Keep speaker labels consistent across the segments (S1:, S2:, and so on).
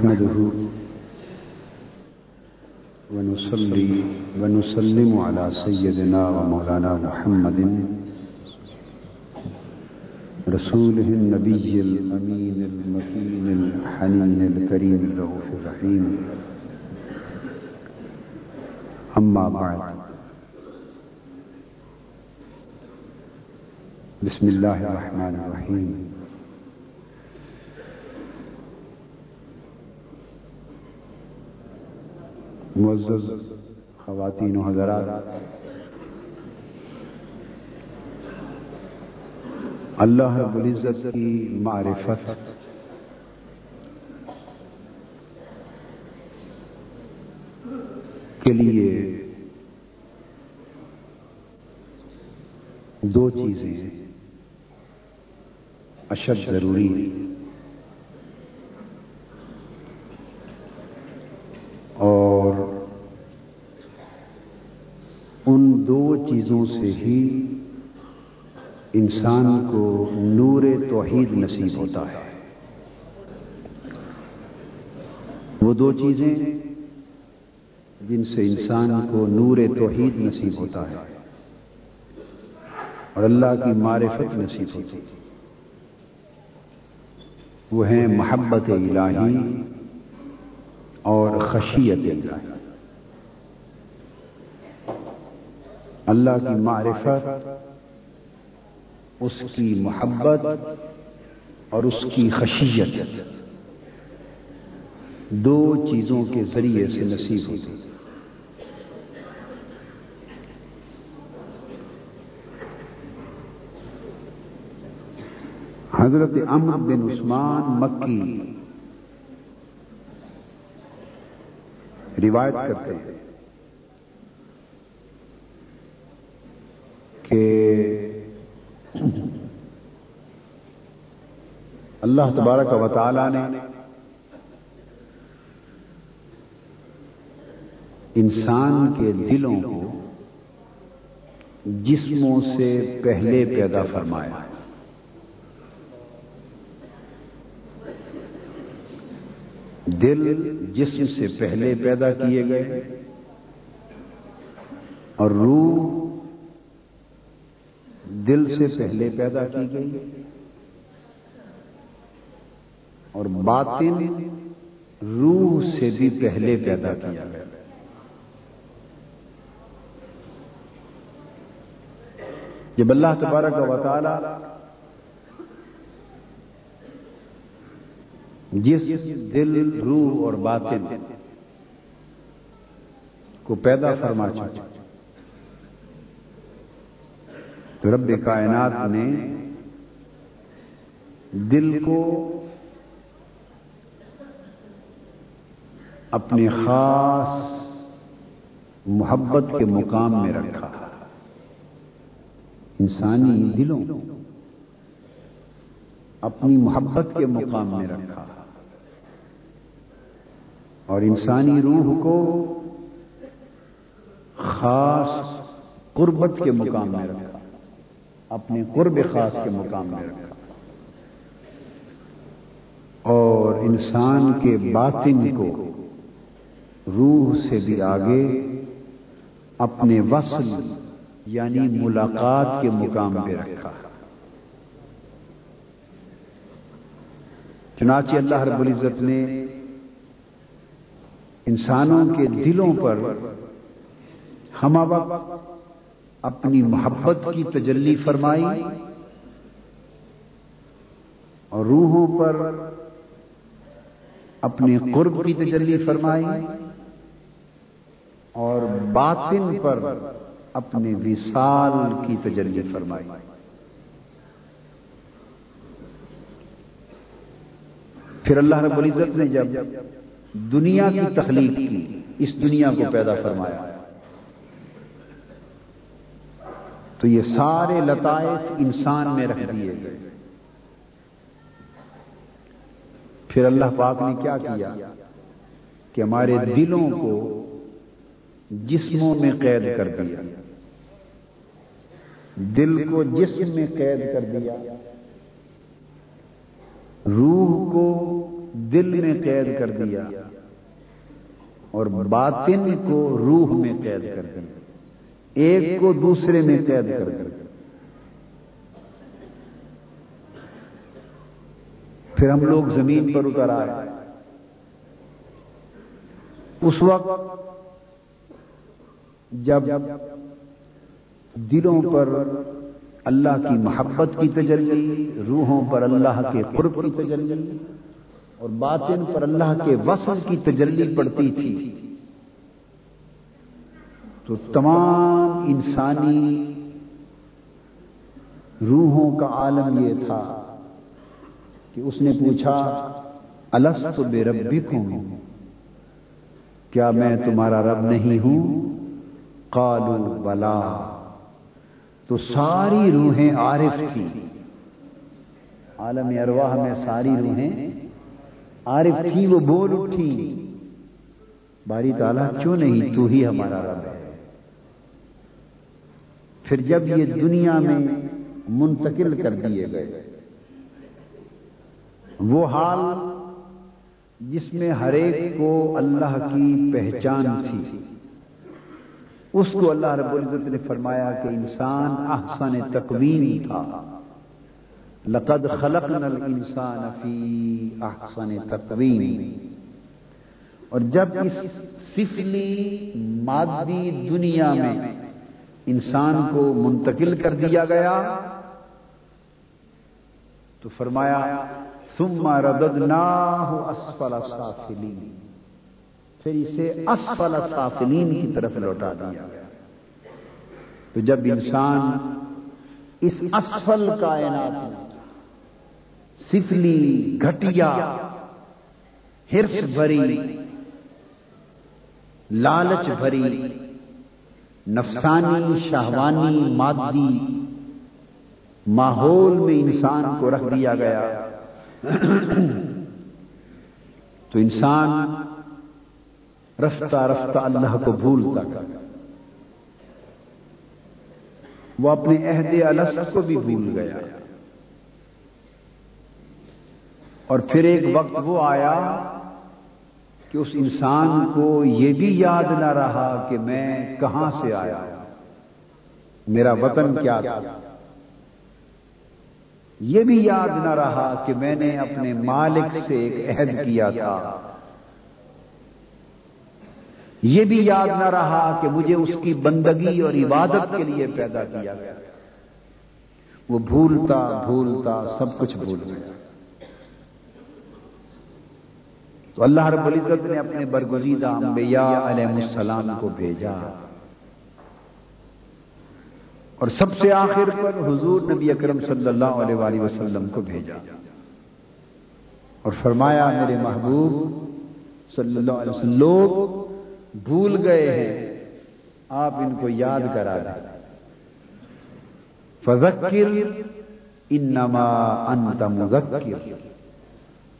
S1: نحمده ونصلي ونسلم على سيدنا ومولانا محمد رسوله النبي الأمين المكين الحنين الكريم الرؤوف الرحيم. أما بعد. بسم الله الرحمن الرحيم. معزز خواتین و حضرات۔ اللہ رب العزت کی معرفت۔ کے لیے دو چیزیں اشد ضروری۔ اور ان دو چیزوں سے ہی انسان کو نور توحید نصیب ہوتا ہے۔ وہ دو چیزیں جن سے انسان کو نور توحید نصیب ہوتا ہے اور اللہ کی معرفت نصیب ہوتی ہے۔ وہ ہیں محبت الہی اور خشیت الہی۔ اللہ کی معرفت، اس کی محبت اور اس کی خشیت دو چیزوں کے ذریعے سے نصیب ہوتی حضرت امر بن عثمان مکی روایت کرتے ہیں کہ اللہ تبارک و تعالی نے انسان کے دلوں کو جسموں سے پہلے پیدا فرمایا۔ دل جسم سے پہلے پیدا کیے گئے اور روح دل سے پہلے پیدا کی گئی۔ اور باطن روح سے بھی پہلے پیدا کیا گیا۔ جب اللہ تبارک و تعالی جس دل، روح اور باطن کو پیدا فرما چکا تو رب کائنات نے دل کو اپنے خاص محبت کے مقام میں رکھا۔ انسانی دلوں اپنی محبت کے مقام میں رکھا۔ اور انسانی روح کو خاص قربت کے مقام میں رکھا۔ اپنے قرب خاص کے مقام میں رکھا۔ اور انسان کے باطن کو روح سے بھی آگے، اپنے وصل یعنی ملاقات کے مقام پہ رکھا۔ چنانچہ اللہ رب العزت نے انسانوں کے دلوں پر ہم وقت اپنی محبت کی تجلی فرمائی اور روحوں پر اپنے قرب کی تجلی فرمائی۔ اور باطن پر اپنے وصال کی تجلی فرمائی۔ پھر اللہ رب العزت نے جب دنیا کی تخلیق کی، اس دنیا کو پیدا فرمایا۔ تو یہ سارے لطائف انسان میں رکھ دیے گئے۔ پھر اللہ پاک نے کیا کیا؟ کہ ہمارے دلوں کو جسموں میں قید کر دیا۔ دل کو جسم میں قید کر دیا۔ روح کو دل میں قید کر دیا۔ اور باطن کو روح میں قید کر دیا۔ ایک کو دوسرے میں قید کر دیا۔ پھر ہم لوگ زمین پر اتر آئے۔ اس وقت جب دلوں پر اللہ کی محبت کی تجلی، روحوں پر اللہ کے قرب کی تجلی، اور باطن پر اللہ کے وصل کی تجلی پڑتی تھی، تو تمام انسانی روحوں کا عالم یہ تھا کہ اس نے پوچھا الس بے ربی کیا میں تمہارا رب نہیں ہوں؟ قالوا بلا۔ تو ساری روحیں عارف تھی عالم ارواح میں ساری روحیں عارف تھی وہ بول اٹھی باری تعالیٰ، کیوں نہیں؟ تو ہی ہمارا رب ہے۔ پھر جب یہ دنیا میں منتقل کر دیے گئے، وہ حال جس میں ہر ایک کو اللہ کی پہچان تھی۔ اس کو اللہ رب العزت نے فرمایا کہ انسان احسن تقویم تھا۔ لقد خلقنا الانسان فی احسن تقویم اور جب اس سفلی مادی دنیا میں انسان کو منتقل کر دیا گیا، تو فرمایا، ثم رددناہ اسفل سافلین۔ پھر اسے اسفل سافلین کی طرف لوٹا دیا۔ تو جب انسان اس اسفل کائنات سفلی، گھٹیا، ہرس بھری، لالچ بھری، نفسانی، شہوانی، مادی ماحول میں انسان کو رکھ دیا گیا۔ تو انسان رفتہ رفتہ اللہ کو بھولتا وہ اپنے عہد الس کو بھی بھول گیا۔ اور پھر ایک وقت وہ آیا کہ اس انسان کو یہ بھی یاد نہ رہا کہ میں کہاں سے آیا۔ میرا وطن کیا تھا؟ یہ بھی یاد نہ رہا کہ میں نے اپنے مالک سے ایک عہد کیا تھا۔ یہ بھی یاد نہ رہا کہ مجھے اس کی بندگی اور عبادت کے لیے پیدا کیا گیا۔ وہ بھولتا بھولتا، سب کچھ بھول گیا۔ تو اللہ رب العزت نے اپنے برگزیدہ انبیاء علیہ السلام کو بھیجا۔ اور سب سے آخر پر حضور نبی اکرم صلی اللہ علیہ وآلہ وسلم کو بھیجا۔ اور فرمایا، میرے محبوب صلی اللہ علیہ وسلم، لوگ بھول گئے ہیں، آپ ان کو یاد کرا دیں۔ فذکر انما انت مذکر۔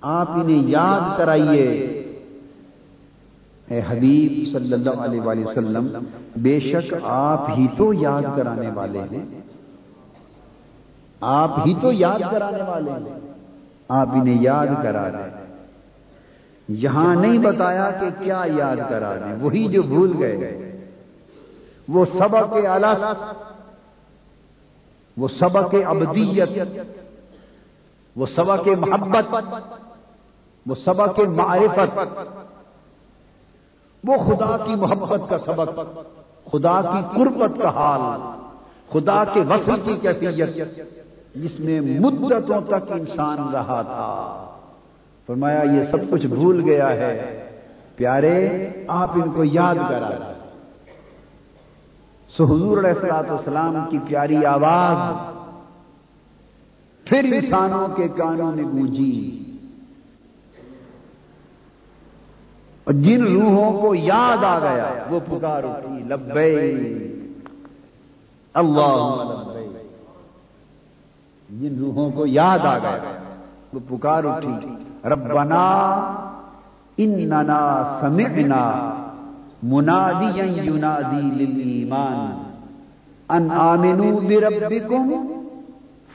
S1: آپ انہیں یاد کرائیے۔ اے حبیب صلی اللہ علیہ وآلہ وسلم، بے شک آپ ہی تو یاد کرانے والے ہیں۔ آپ ہی تو یاد کرانے والے ہیں۔ آپ انہیں یاد کرا دیں۔ یہاں نہیں بتایا کہ کیا یاد کرا دیں وہی جو بھول گئے۔ وہ سبق الس وہ سبق ابدیت۔ وہ سبق محبت۔ وہ سبق معرفت۔ وہ خدا کی محبت کا سبق۔ خدا کی قربت کا حال۔ خدا کے وصل کی کیفیت۔ جس میں مدتوں تک انسان رہا تھا۔ فرمایا، یہ سب کچھ بھول گیا ہے۔ پیارے، آپ ان کو یاد کرا۔ سو حضور علیہ السلاط اسلام کی پیاری آواز پھر انسانوں کے کانوں میں گونجی۔ اور جن روحوں کو یاد آ گیا، وہ پکار اٹھی لبے اللہ جن روحوں کو یاد آ گیا، وہ پکار اٹھی ربنا اننا سمعنا منادیا ینادی للایمان ان آمنوا بربکم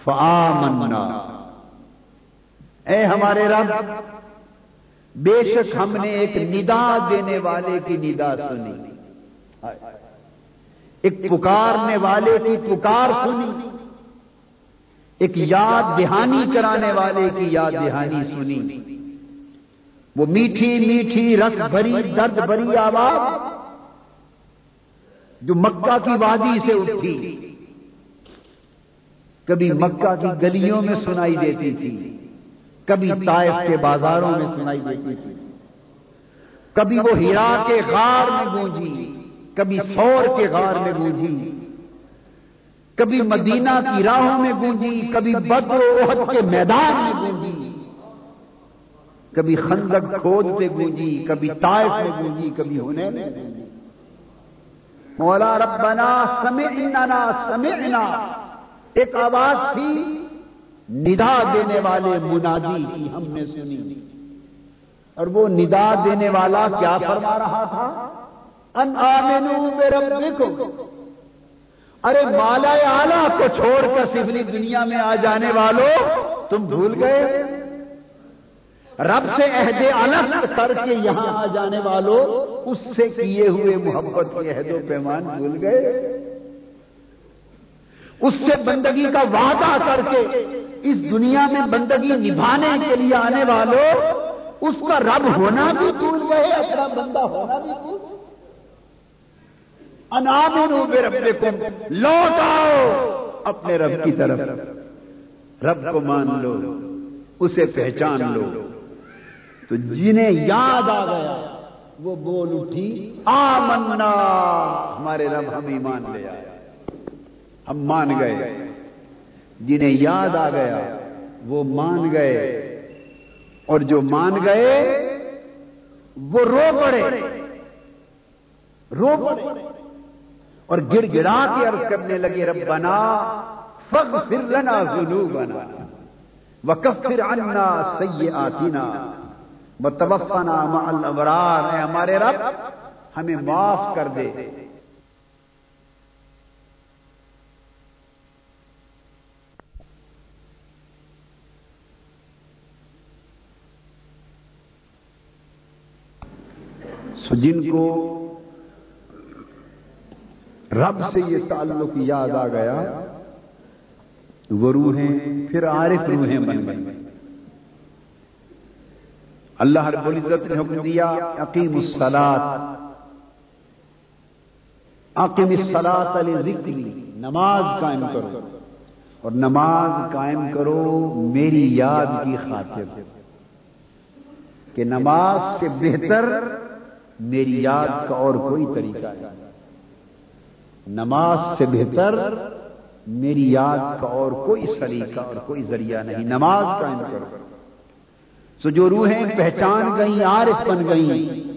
S1: فآمنا. اے ہمارے رب، بے شک ہم نے ایک ندا دینے والے کی ندا سنی۔ ایک پکارنے والے کی پکار سنی۔ ایک یاد دہانی کرانے والے کی یاد دہانی سنی۔ وہ میٹھی میٹھی رس بھری درد بھری آواز جو مکہ کی وادی سے اٹھی۔ کبھی مکہ کی گلیوں میں سنائی دیتی تھی، کبھی طائف کے بازاروں میں سنائی دیتی تھی۔ کبھی وہ ہیرا کے غار میں گونجی، کبھی سور کے غار میں گونجی۔ کبھی مدینہ کی راہوں میں گونجی، کبھی بدر احد کے میدان میں گونجی۔ کبھی خندق کھودتے گونجی، کبھی طائف میں گونجی، کبھی ہونے میں مولا ربنا سمعنا سمعنا۔ ایک آواز تھی، ندا دینے والے منادی کی ہم نے سنی۔ اور وہ ندا دینے والا کیا فرما رہا تھا؟ ان آمنو بربکم۔ ارے مالا آلہ کو چھوڑ کر سفلی دنیا میں آ جانے والوں تم بھول گئے؟ رب سے عہد الگ کر کے یہاں آ جانے والوں اس سے کیے ہوئے محبت کے عہد و پیمان بھول گئے؟ اس سے بندگی کا وعدہ کر کے اس دنیا میں بندگی نبھانے کے لیے آنے والوں اس کا رب ہونا بھی بھول گئے، اپنا بندہ ہونا بھی بھول انام رب لوٹ آؤ اپنے رب کی طرف۔ رب کو مان لو، اسے پہچان لو۔ تو جنہیں یاد آ گیا، وہ بول اٹھی، آمنا، ہمارے رب ہم ایمان لے آیا ہم مان گئے۔ جنہیں یاد آ گیا، وہ مان گئے۔ اور جو مان گئے، وہ رو پڑے۔ رو پڑے۔ اور گر گڑا کے عرض کرنے لگے رب بنا فگ پھر لنا ظلو بنا وکف پھر انا سی الابرار. ہے ہمارے رب، ہمیں معاف کر دے۔ سو جن کو رب سے یہ تعلق یاد آ گیا۔ وہ روحیں پھر عارف روحیں بن گئی اللہ رب العزت نے حکم دیا عقیم السلات عقیم السلات علی ذکری نماز قائم کرو۔ اور نماز قائم کرو میری یاد کی خاطر۔ کہ نماز سے بہتر میری یاد کا اور کوئی طریقہ نہیں۔ نماز سے بہتر میری یاد کا اور کوئی سلیقہ اور کوئی ذریعہ نہیں۔ نماز قائم کرو۔ سو جو روحیں پہچان گئیں، عارف بن گئیں،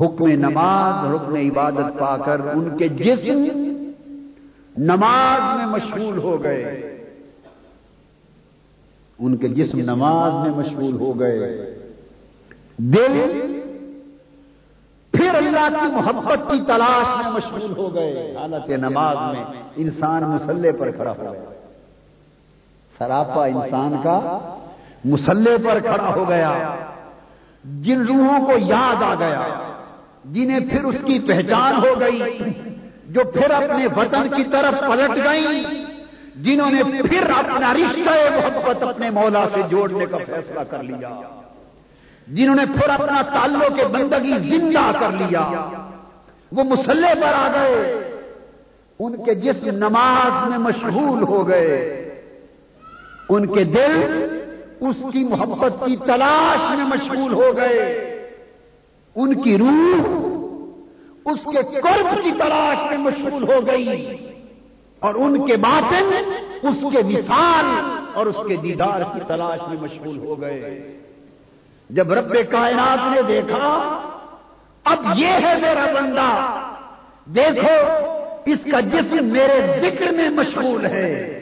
S1: حکم نماز، حکم عبادت پا کر ان کے جسم نماز میں مشغول ہو گئے۔ ان کے جسم نماز میں مشغول ہو گئے۔ دل پھر اللہ کی محبت کی تلاش میں مشغول ہو گئے۔ حالت نماز میں انسان مسلح پر کھڑا ہو گیا۔ سراپا انسان کا مسلح پر کھڑا ہو گیا۔ جن روحوں کو یاد آ گیا، جنہیں پھر اس کی پہچان ہو گئی، جو پھر اپنے وطن کی طرف پلٹ گئی جنہوں نے پھر اپنا رشتہ محبت اپنے مولا سے جوڑنے کا فیصلہ کر لیا۔ جنہوں نے پھر اپنا تعلق بندگی زندہ کر لیا، وہ مسلح پر آ گئے۔ ان کے جس نماز میں مشغول ہو گئے۔ ان کے دل اس کی محبت کی تلاش میں مشغول ہو گئے۔ ان کی روح اس کے قرب کی تلاش میں مشغول ہو گئی۔ اور ان کے باطن اس کے مثال اور اس کے دیدار کی تلاش میں مشغول ہو گئے۔ جب رب کائنات نے دیکھا، اب یہ ہے میرا بندہ۔ دیکھو، اس کا جسم میرے ذکر میں مشغول ہے۔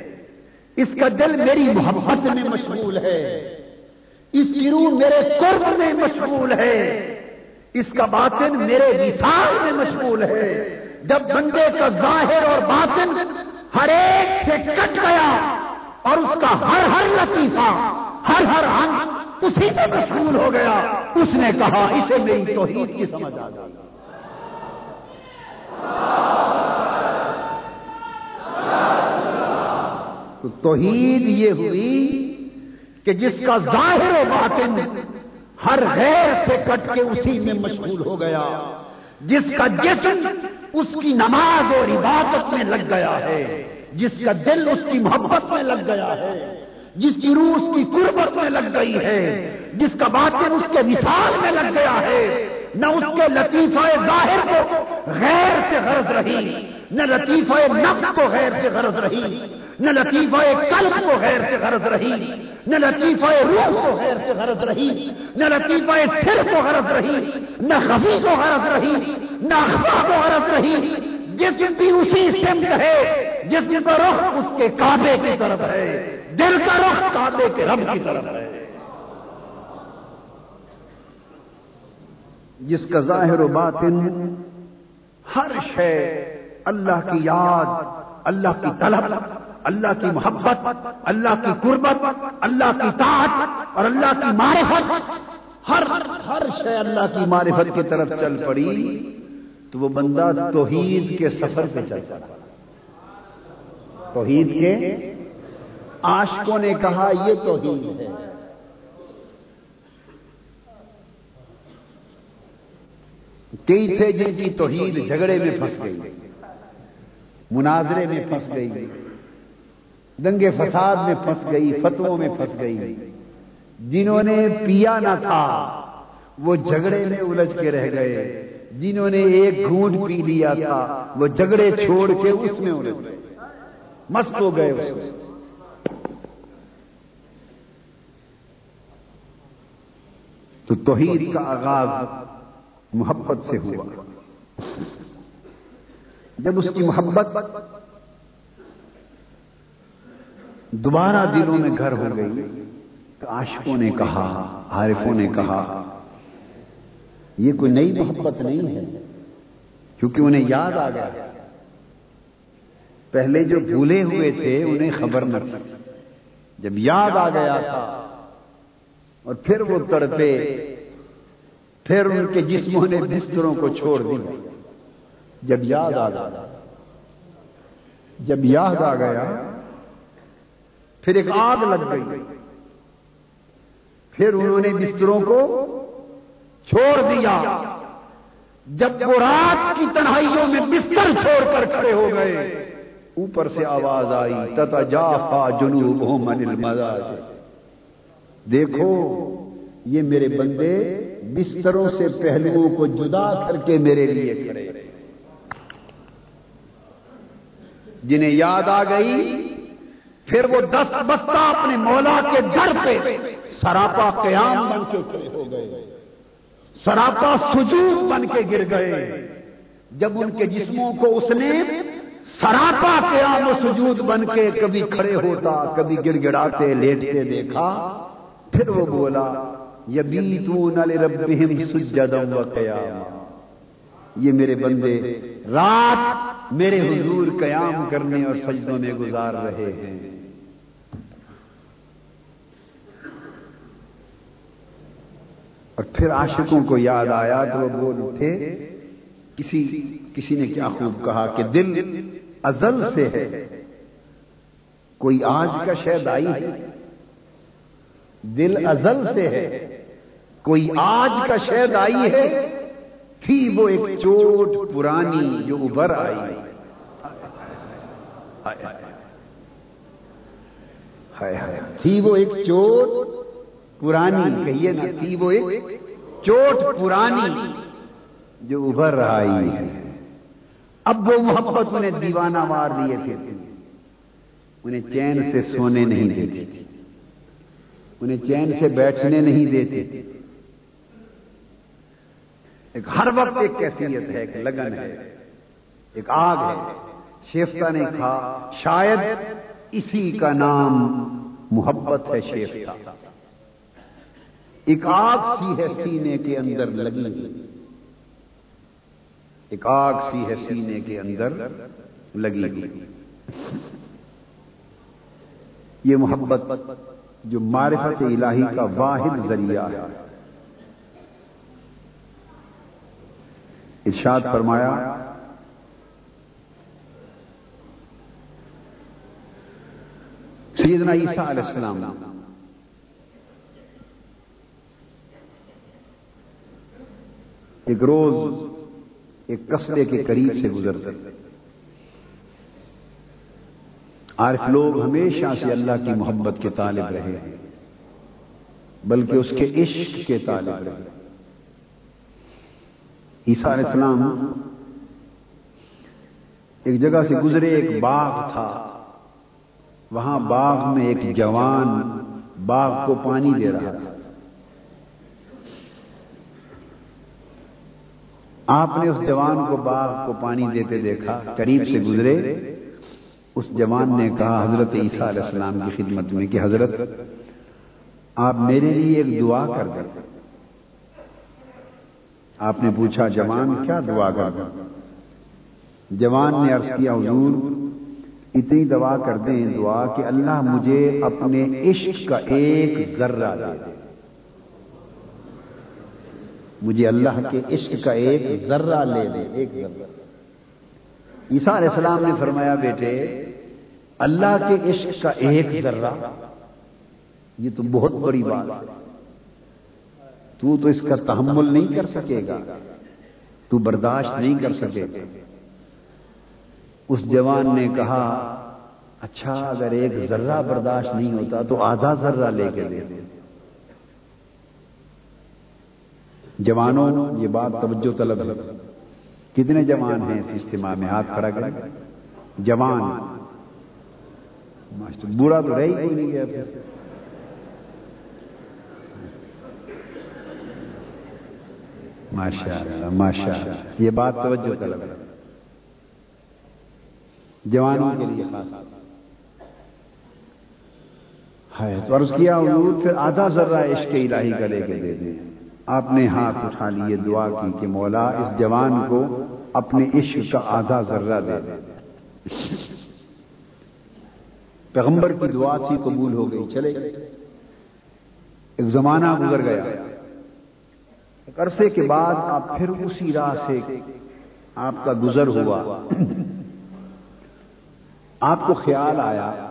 S1: اس کا دل میری محبت میں مشغول ہے۔ اس کی روح میرے قرب میں مشغول ہے۔ اس کا باطن میرے وسال میں مشغول ہے۔ جب بندے کا ظاہر اور باطن ہر ایک سے کٹ گیا اور اس کا ہر ہر لطیفہ، ہر ہر انگ اسی سے مشغول ہو گیا۔ اس نے کہا، اسے میری توحید کی سمجھ آ گئی۔ تو توحید یہ ہوئی کہ جس کا ظاہر و باطن ہر غیر سے کٹ کے اسی میں مشغول ہو گیا۔ جس کا جسم اس کی نماز اور عبادت میں لگ گیا ہے۔ جس کا دل اس کی محبت میں لگ گیا ہے۔ جس کی روح اس کی قربت میں لگ گئی ہے، جس کا باطن اس کے مثال میں لگ گیا ہے۔ نہ اس کے لطیفہ ظاہر کو غیر سے غرض رہی، نہ لطیفہ نفس کو غیر سے غرض رہی، نہ لطیفہ قلب کو غیر سے غرض رہی، نہ لطیفہ روح کو غیر سے غرض رہی، نہ لطیفہ سر کو غرض رہی، نہ خفی کو غرض رہی، نہ اخبا کو غرض رہی۔ جسم بھی اسی سمت ہے جسم کا رخ اس کے کعبے کی طرف ہے۔ دل کا رخ کعبے کے رب کی طرف ہے۔ جس کا ظاہر و باطن، ہر شے اللہ کی یاد، اللہ کی طلب، اللہ کی محبت، اللہ کی قربت، اللہ کی طاعت اور اللہ کی معرفت، ہر ہر شے اللہ کی معرفت کی طرف چل پڑی، تو وہ بندہ توحید کے سفر پہ چل چلا توحید کے عاشقوں نے کہا، یہ توحید ہے۔ کئی تھے جن کی توحید جھگڑے میں پھنس گئی، مناظرے میں پھنس گئی دنگے فساد میں پھنس گئی، فتووں میں پھنس گئی۔ جنہوں نے پیا نہ تھا، وہ جھگڑے میں الجھ کے رہ گئے۔ جنہوں نے ایک گھونٹ پی لیا تھا، وہ جھگڑے چھوڑ کے اس میں الجھ گئے۔ مست ہو گئے اس میں تو توحید کا آغاز محبت سے ہوا۔ جب اس کی محبت دوبارہ دلوں میں گھر ہو گئی تو عاشقوں نے کہا، عارفوں نے کہا، یہ کوئی نئی محبت نہیں ہے۔ کیونکہ انہیں یاد آ گیا۔ پہلے جو بھولے ہوئے تھے، انہیں خبر نہ تھی۔ جب یاد آ گیا تھا اور پھر وہ تڑپے، پھر ان کے جسموں نے بستروں کو چھوڑ دیا۔ جب یاد آ گیا، جب یاد آ گیا، پھر ایک آگ لگ گئی۔ پھر انہوں نے بستروں کو چھوڑ دیا۔ جب وہ رات کی تنہائیوں میں بستر چھوڑ کر کھڑے ہو گئے، اوپر سے آواز آئی تتا جافا جنوب من المزاج دیکھو، یہ میرے بندے بستروں سے پہلوؤں کو جدا کر کے میرے لیے کھڑے جنہیں یاد آ گئی، پھر وہ دست بستہ اپنے مولا کے در پہ سراپا قیام بن کے کھڑے ہو گئے۔ سراپا سجود بن کے گر گئے۔ جب ان کے جسموں کو اس نے سراپا قیام و سجود بن کے کبھی کھڑے ہوتا، کبھی گڑ گڑاتے لیٹتے دیکھا پھر وہ بولا، یبیتون لربہم سجدا و قیاما۔ یہ میرے بندے رات میرے حضور قیام کرنے اور سجدوں میں گزار رہے ہیں۔ اور پھر عاشقوں کو یاد آیا تو وہ بول اٹھے، کسی کسی نے کیا خوب کہا کہ دل ازل سے ہے، کوئی آج کا شاید آئی ہے۔ دل ازل سے ہے۔ کوئی آج کا شاید آئی ہے۔ تھی وہ ایک چوٹ پرانی جو ابھر آئی۔ تھی وہ ایک چوٹ پرانی کہیے نا تھی وہ ایک چوٹ پرانی جو ابھر آئی ہے۔ اب وہ محبت انہیں دیوانہ مار لیے تھے۔ انہیں چین سے سونے نہیں دیتے انہیں چین سے بیٹھنے نہیں دیتے۔ ایک ہر وقت ایک کیفیت ہے، ایک لگن ہے، ایک آگ ہے۔ شیفتا نے کہا، شاید اسی کا نام محبت ہے شیفتا ایک آگ سی ہے سینے کے اندر لگی۔ ایک آگ سی ہے سینے کے اندر لگی۔ یہ محبت جو معرفت الہی کا واحد ذریعہ ہے۔ ارشاد فرمایا، سیدنا عیسیٰ علیہ السلام، ایک روز ایک قصبے کے قریب سے گزرتے عارف لوگ ہمیشہ سے اللہ کی محبت کے طالب رہے ہیں، بلکہ اس کے عشق کے طالب رہے عیسیٰ علیہ السلام ایک جگہ سے گزرے، ایک باغ تھا۔ وہاں باغ میں ایک جوان باغ کو پانی دے رہا تھا۔ آپ نے اس جوان کو باغ کو پانی دیتے دیکھا، قریب سے گزرے۔ اس جوان نے کہا، حضرت عیسیٰ علیہ السلام کی خدمت میں کہ حضرت، آپ میرے لیے ایک دعا کر دیں۔ آپ نے پوچھا، جوان، کیا دعا کر دیں؟ جوان نے عرض کیا، حضور، اتنی دعا کر دیں، دعا کہ اللہ مجھے اپنے عشق کا ایک ذرہ دے دے۔ مجھے اللہ کے عشق کا ایک ذرہ لے دے، ایک ذرہ۔ عیسیٰ علیہ السلام نے فرمایا، بیٹے اللہ کے عشق کا ایک ذرہ۔ یہ تو بہت بڑی بات ہے۔ تو تو اس کا تحمل نہیں کر سکے گا۔ تو برداشت نہیں کر سکے گا۔ اس جوان نے کہا اچھا اگر ایک ذرہ برداشت نہیں ہوتا تو آدھا ذرہ لے کے دے۔ جوانوں، یہ بات توجہ طلب۔ ہے کتنے جوان ہیں اس اجتماع میں؟ ہاتھ کھڑا کریں۔ جوان۔ برا تو رہی کوئی نہیں گیا پھر ماشاء اللہ ماشاء اللہ یہ بات توجہ طلب ہے جوانوں کے لیے خاص ہے تو عرض کیا حضور پھر آدھا ذرہ عشق الہی کا لے کے دے دیں آپ نے ہاتھ اٹھا لیے دعا کی کہ مولا اس جوان کو اپنے عشق کا آدھا ذرہ دے دے پیغمبر کی دعا تھی قبول ہو گئی، چلے ایک زمانہ گزر گیا۔ ایک عرصے کے بعد آپ پھر اسی راہ سے آپ کا گزر ہوا۔ آپ کو خیال آیا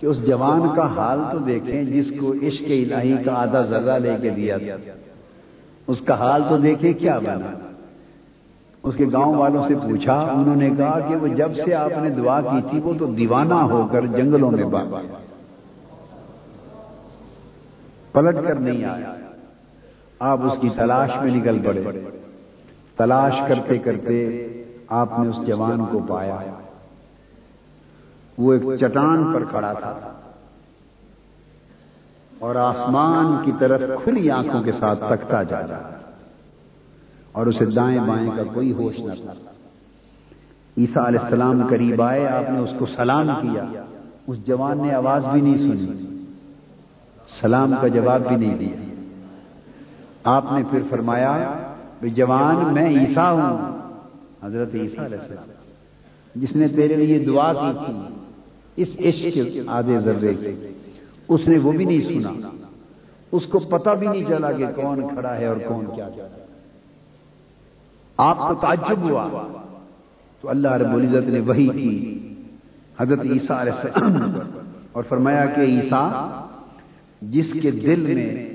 S1: کہ اس جوان کا حال تو دیکھیں جس کو عشق الہی کا آدھا ذرہ لے کے دیا۔ اس کا حال تو دیکھیں کیا بنا۔ اس کے گاؤں والوں سے پوچھا، انہوں نے کہا کہ وہ جب سے آپ نے دعا کی تھی، وہ تو دیوانہ ہو کر جنگلوں میں بات پلٹ کر نہیں آیا آپ اس کی تلاش میں نکل پڑے۔ تلاش کرتے کرتے آپ نے اس جوان کو پایا۔ وہ ایک چٹان پر کھڑا تھا۔ اور آسمان کی طرف کھلی آنکھوں کے ساتھ تکتا جا رہا۔ اور اسے دائیں بائیں کا کوئی ہوش نہ تھا۔ عیسیٰ علیہ السلام قریب آئے، آپ نے اس کو سلام کیا۔ اس جوان نے آواز بھی نہیں سنی۔ سلام کا جواب بھی نہیں دیا۔ آپ نے پھر فرمایا جوان، میں عیسیٰ ہوں۔ حضرت عیسیٰ علیہ السلام، جس نے تیرے لیے دعا کی تھی۔ اس عشق کے آدھے ذرے۔ اس نے وہ بھی نہیں سنا۔ اس کو پتہ بھی نہیں چلا کہ کون کھڑا ہے اور کون کیا ہے۔ آپ کو تعجب ہوا۔ تو اللہ رب العزت نے وہی کی۔ حضرت عیسیٰ علیہ السلام اور فرمایا کہ عیسیٰ، جس کے دل میں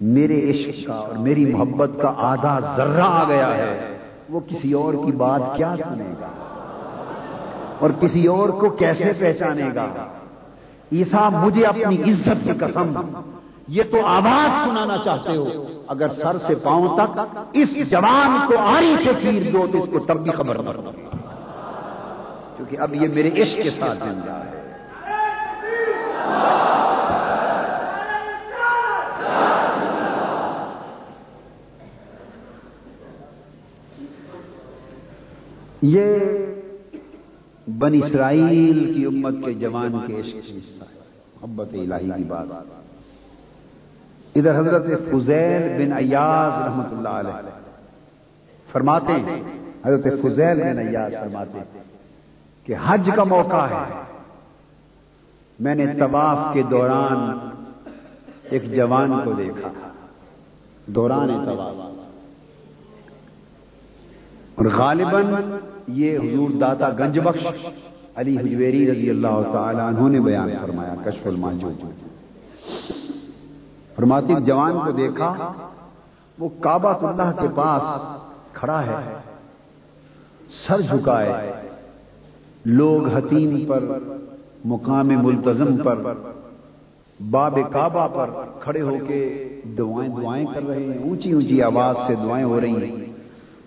S1: میرے عشق کا اور میری محبت کا آدھا ذرہ آ گیا ہے، وہ کسی اور کی بات کیا سنے گا؟ اور کسی اور کو کیسے پہچانے گا؟ عیسا مجھے اپنی عزت کی قسم یہ تو آواز سنانا چاہتے ہو۔ اگر سر سے پاؤں تک اس جوان کو آری سے چیر دو تو اس کو تب بھی خبر نہ کیونکہ اب یہ میرے عشق کے ساتھ زندہ ہے۔ یہ بن اسرائیل کی امت کے جوان کے عشق حصہ ہے۔ محبت الہی کی بات۔ ادھر حضرت فضیل بن ایاز رحمت اللہ علیہ فرماتے ہیں، حضرت فضیل بن ایاز فرماتے ہیں کہ حج کا موقع ہے۔ میں نے طواف کے دوران ایک جوان کو دیکھا۔ دوران طواف۔ اور غالباً یہ حضور داتا گنج بخش علی حجویری رضی اللہ تعالی عنہ نے بیان فرمایا، کشف الماجوج فرماتی جوان کو دیکھا، وہ کعبہ اللہ کے پاس کھڑا ہے۔ سر جھکائے۔ لوگ حتیم پر، مقام ملتظم پر، باب کعبہ پر کھڑے ہو کے دعائیں دعائیں کر رہے ہیں۔ اونچی اونچی آواز سے دعائیں ہو رہی ہیں۔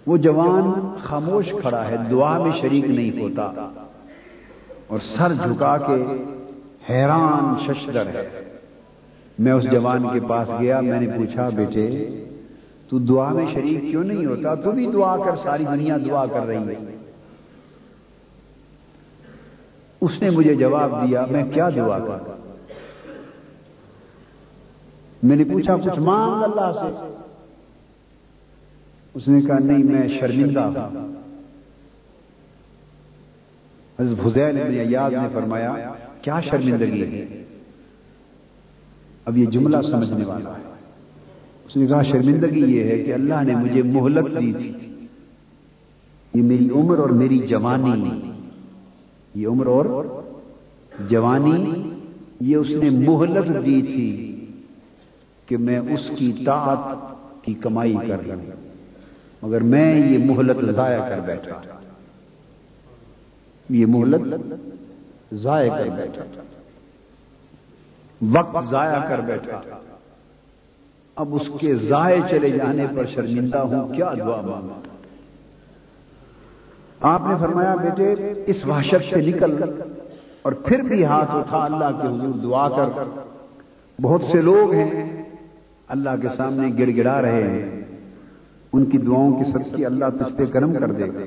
S1: وہ جوان خاموش کھڑا ہے، دعا میں شریک نہیں ہوتا۔ اور سر جھکا کے حیران ششدر ہے۔ میں اس جوان کے پاس گیا میں نے پوچھا بیٹے تو دعا میں شریک کیوں نہیں ہوتا؟ تو بھی دعا کر ساری دنیا دعا کر رہی ہے۔ اس نے مجھے جواب دیا میں کیا دعا کر میں نے پوچھا کچھ مانگ اللہ سے؟ اس نے کہا نہیں میں شرمندہ ہوں۔ حضرت حزیل بن ایاز نے فرمایا کیا شرمندگی ہے؟ اب یہ جملہ سمجھنے والا ہے۔ اس نے کہا، شرمندگی یہ ہے کہ اللہ نے مجھے مہلت دی تھی۔ یہ میری عمر اور میری جوانی۔ یہ عمر اور جوانی۔ یہ اس نے مہلت دی تھی کہ میں اس کی طاعت کی کمائی کر لوں۔ مگر میں یہ مہلت ضائع کر بیٹھا۔ یہ مہلت ضائع کر بیٹھا۔ وقت ضائع کر بیٹھا۔ اب اس کے ضائع چلے جانے پر شرمندہ ہوں، کیا دعا مانگا آپ نے فرمایا، بیٹے، اس وحشت سے نکل۔ اور پھر بھی ہاتھ اٹھا، اللہ کے حضور دعا کر۔ بہت سے لوگ ہیں، اللہ کے سامنے گڑ گڑا رہے ہیں۔ ان کی دعاؤں کی سب کی اللہ تجھ پہ کرم کر دے۔ گا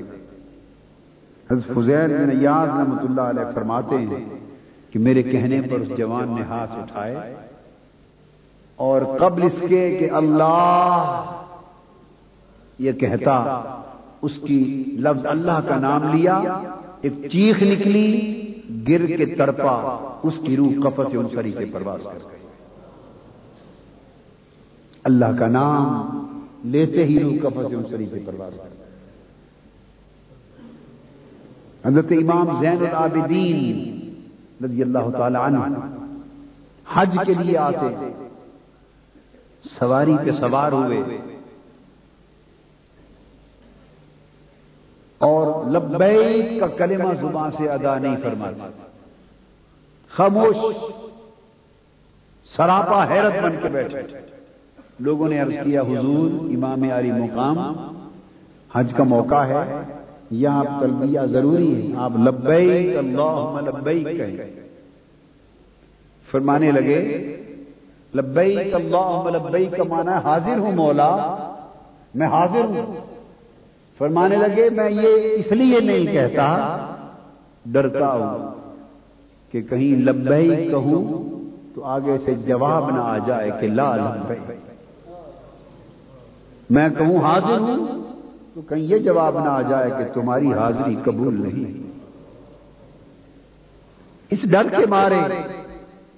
S1: حضرت فضیل بن یاد رحمت اللہ علیہ فرماتے ہیں کہ میرے کہنے پر اس جوان نے ہاتھ اٹھائے اور قبل اس کے کہ اللہ یہ کہتا، اس کی لفظ اللہ کا نام لیا، ایک چیخ نکلی، گر کے تڑپا، اس کی روح کفس سے ان سری سے پرواز کر گئی۔ اللہ کا نام لیتے ہی روح کفس سے ان سری سے پرواز کر گئی۔ حضرت امام زین العابدین رضی اللہ تعالی عنہ. حج کے لیے آتے. سواری پہ سوار ہوئے. اور لبیک کا کلمہ زبان سے ادا نہیں فرماتے خاموش. سراپا حیرت بن کے بیٹھے. لوگوں نے عرض کیا، حضور، امام علی مقام، حج کا موقع ہے. یہاں آپ تلبیہ ضروری ہے۔ آپ لبیک اللہ لبیک کہیں۔ فرمانے لگے، لبیک اللہ لبیک کا معنی ہے حاضر ہوں مولا، میں حاضر ہوں۔ فرمانے لگے، میں یہ اس لیے نہیں کہتا، ڈرتا ہوں کہ کہیں لبیک کہوں تو آگے سے جواب نہ آ جائے کہ لا لبیک۔ میں کہوں حاضر ہوں تو کہیں یہ جواب نہ آ جائے کہ تمہاری حاضری قبول نہیں۔ اس ڈر کے مارے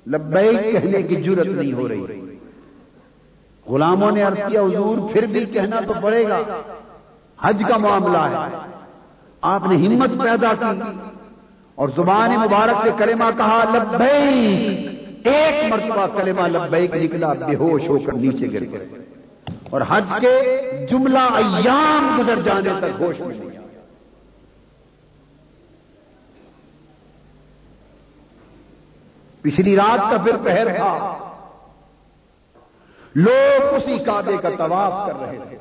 S1: لبیک کہنے کی ضرورت نہیں ہو رہی۔ غلاموں نے عرض کیا، حضور پھر بھی کہنا تو پڑے گا۔ حج کا معاملہ ہے۔ آپ نے ہمت پیدا کی۔ اور زبان مبارک سے کلمہ کہا، لبیک۔ ایک مرتبہ کلمہ لبیک نکلا، بے ہوش ہو کر نیچے گر گئے اور حج کے جملہ ایام گزر جانے تک ہوش میں نہیں پچھلی رات کا پھر پہر تھا۔ لوگ اسی کعبے کا طواف کر رہے تھے۔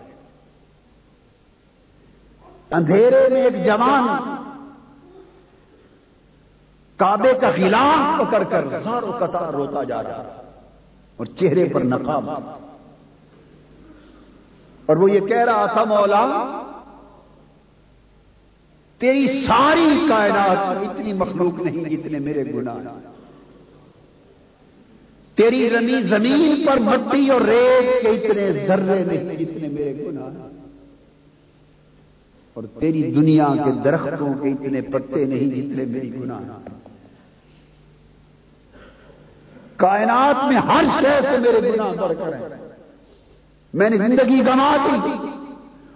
S1: اندھیرے میں ایک جوان کعبے کا غلاف پکڑ کر ساروں قطار روتا جا رہا اور چہرے پر نقاب اور وہ یہ کہہ رہا تھا، مولا، تیری ساری کائنات اتنی مخلوق نہیں جتنے میرے گناہ تیری رمی زمین پر مٹی اور ریت کے اتنے ذرے نہیں جتنے میرے گناہ اور تیری دنیا کے درختوں کے اتنے پتے نہیں جتنے میری گناہ کائنات میں ہر شہر سے میرے گناہ بڑھ کر ہیں۔ میں نے زندگی گنوا دی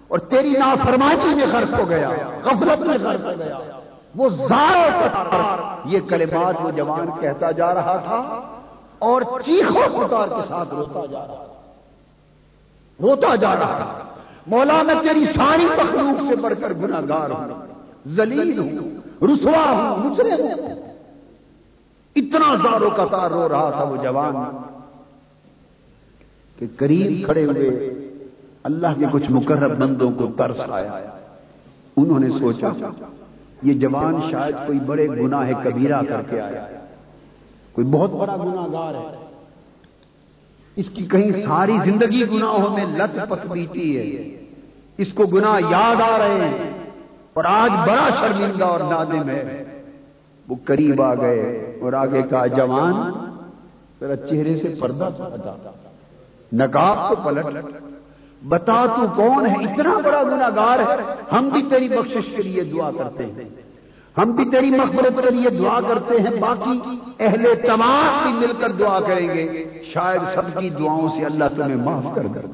S1: اور تیری نافرمانی میں خرچ ہو گیا، غفلت میں خرچ ہو گیا۔ وہ زار یہ کلمات وہ جوان کہتا جا رہا تھا اور چیخو پکار کے ساتھ روتا جا رہا۔ روتا جا رہا۔ تھا مولا، میں تیری ساری مخلوق سے بڑھ کر گناہ گار ہوں زلیل ہوں، رسوا ہوں مجرے ہوں۔ اتنا زاروں کا تار رو رہا تھا وہ جوان۔ کہ قریب کھڑے ہوئے اللہ کے کچھ مقرب بندوں کو ترس آیا۔ انہوں نے سوچا، یہ جوان شاید کوئی بڑے گناہ کبیرہ کر کے آیا۔ کوئی بہت بڑا گناہ گار ہے۔ اس کی کہیں ساری زندگی گناہوں میں لت پت بیتی ہے۔ اس کو گناہ یاد آ رہے ہیں۔ اور آج بڑا شرمندہ اور نادم ہے۔ وہ قریب آ گئے اور آگے کا جوان میرا چہرے سے پردہ ہٹا نقاب تو پلٹ۔ بتا تو کون ہے؟ اتنا بڑا گناگار ہے۔ ہم بھی تیری بخشش کے لیے دعا کرتے ہیں۔ ہم بھی تیری مغفرت کے لیے دعا کرتے ہیں۔ باقی اہل تمام بھی مل کر دعا کریں گے۔ شاید سب کی دعاؤں سے اللہ تمہیں معاف کر کر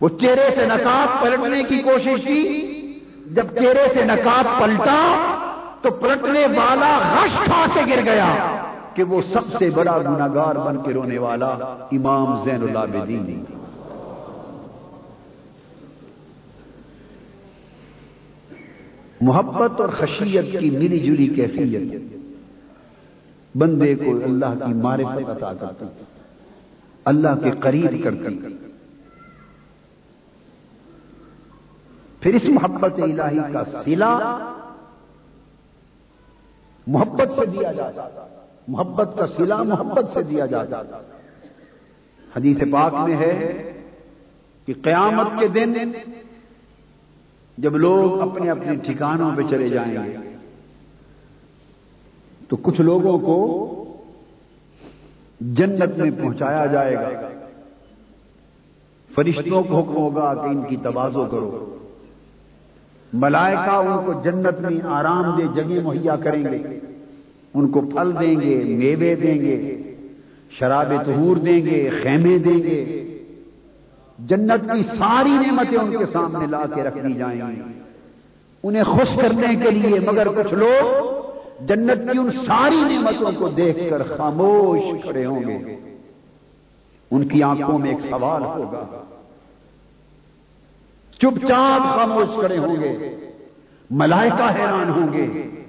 S1: وہ چہرے سے نقاب پلٹنے کی کوشش کی۔ جب چہرے سے نقاب پلٹا تو پلٹنے والا رش کھا سے گر گیا۔ کہ وہ سب سے بڑا گناگار بن کے رونے والا امام زین اللہ بدین محبت اور خشیت کی ملی جلی کیفیت بندے کو اللہ کی معرفت عطا کرتی، اللہ کے قریب کرتی۔ پھر اس محبت الہی کا سلا محبت سے دیا جاتا۔ محبت کا سلا محبت سے دیا جاتا حدیث پاک میں ہے کہ قیامت کے دن جب لوگ اپنے اپنے ٹھکانوں پہ چلے جائیں گے، تو کچھ لوگوں کو جنت میں پہنچایا جائے گا۔ فرشتوں کو حکم ہوگا کہ ان کی توازو کرو۔ ملائکہ ان کو جنت میں آرام دہ جگہ مہیا کریں گے۔ ان کو پھل دیں گے، میوے دیں گے، شراب تہور دیں گے، خیمے دیں گے۔ جنت کی ساری نعمتیں ان کے سامنے لا کے رکھ دی جائیں گی۔ انہیں خوش کرنے کے لیے مگر کچھ لوگ جنت کی ان ساری نعمتوں کو دیکھ کر خاموش کھڑے ہوں گے۔ ان کی آنکھوں میں ایک سوال ہوگا۔ چپ چاپ خاموش کھڑے ہوں گے۔ ملائکہ حیران ہوں گے۔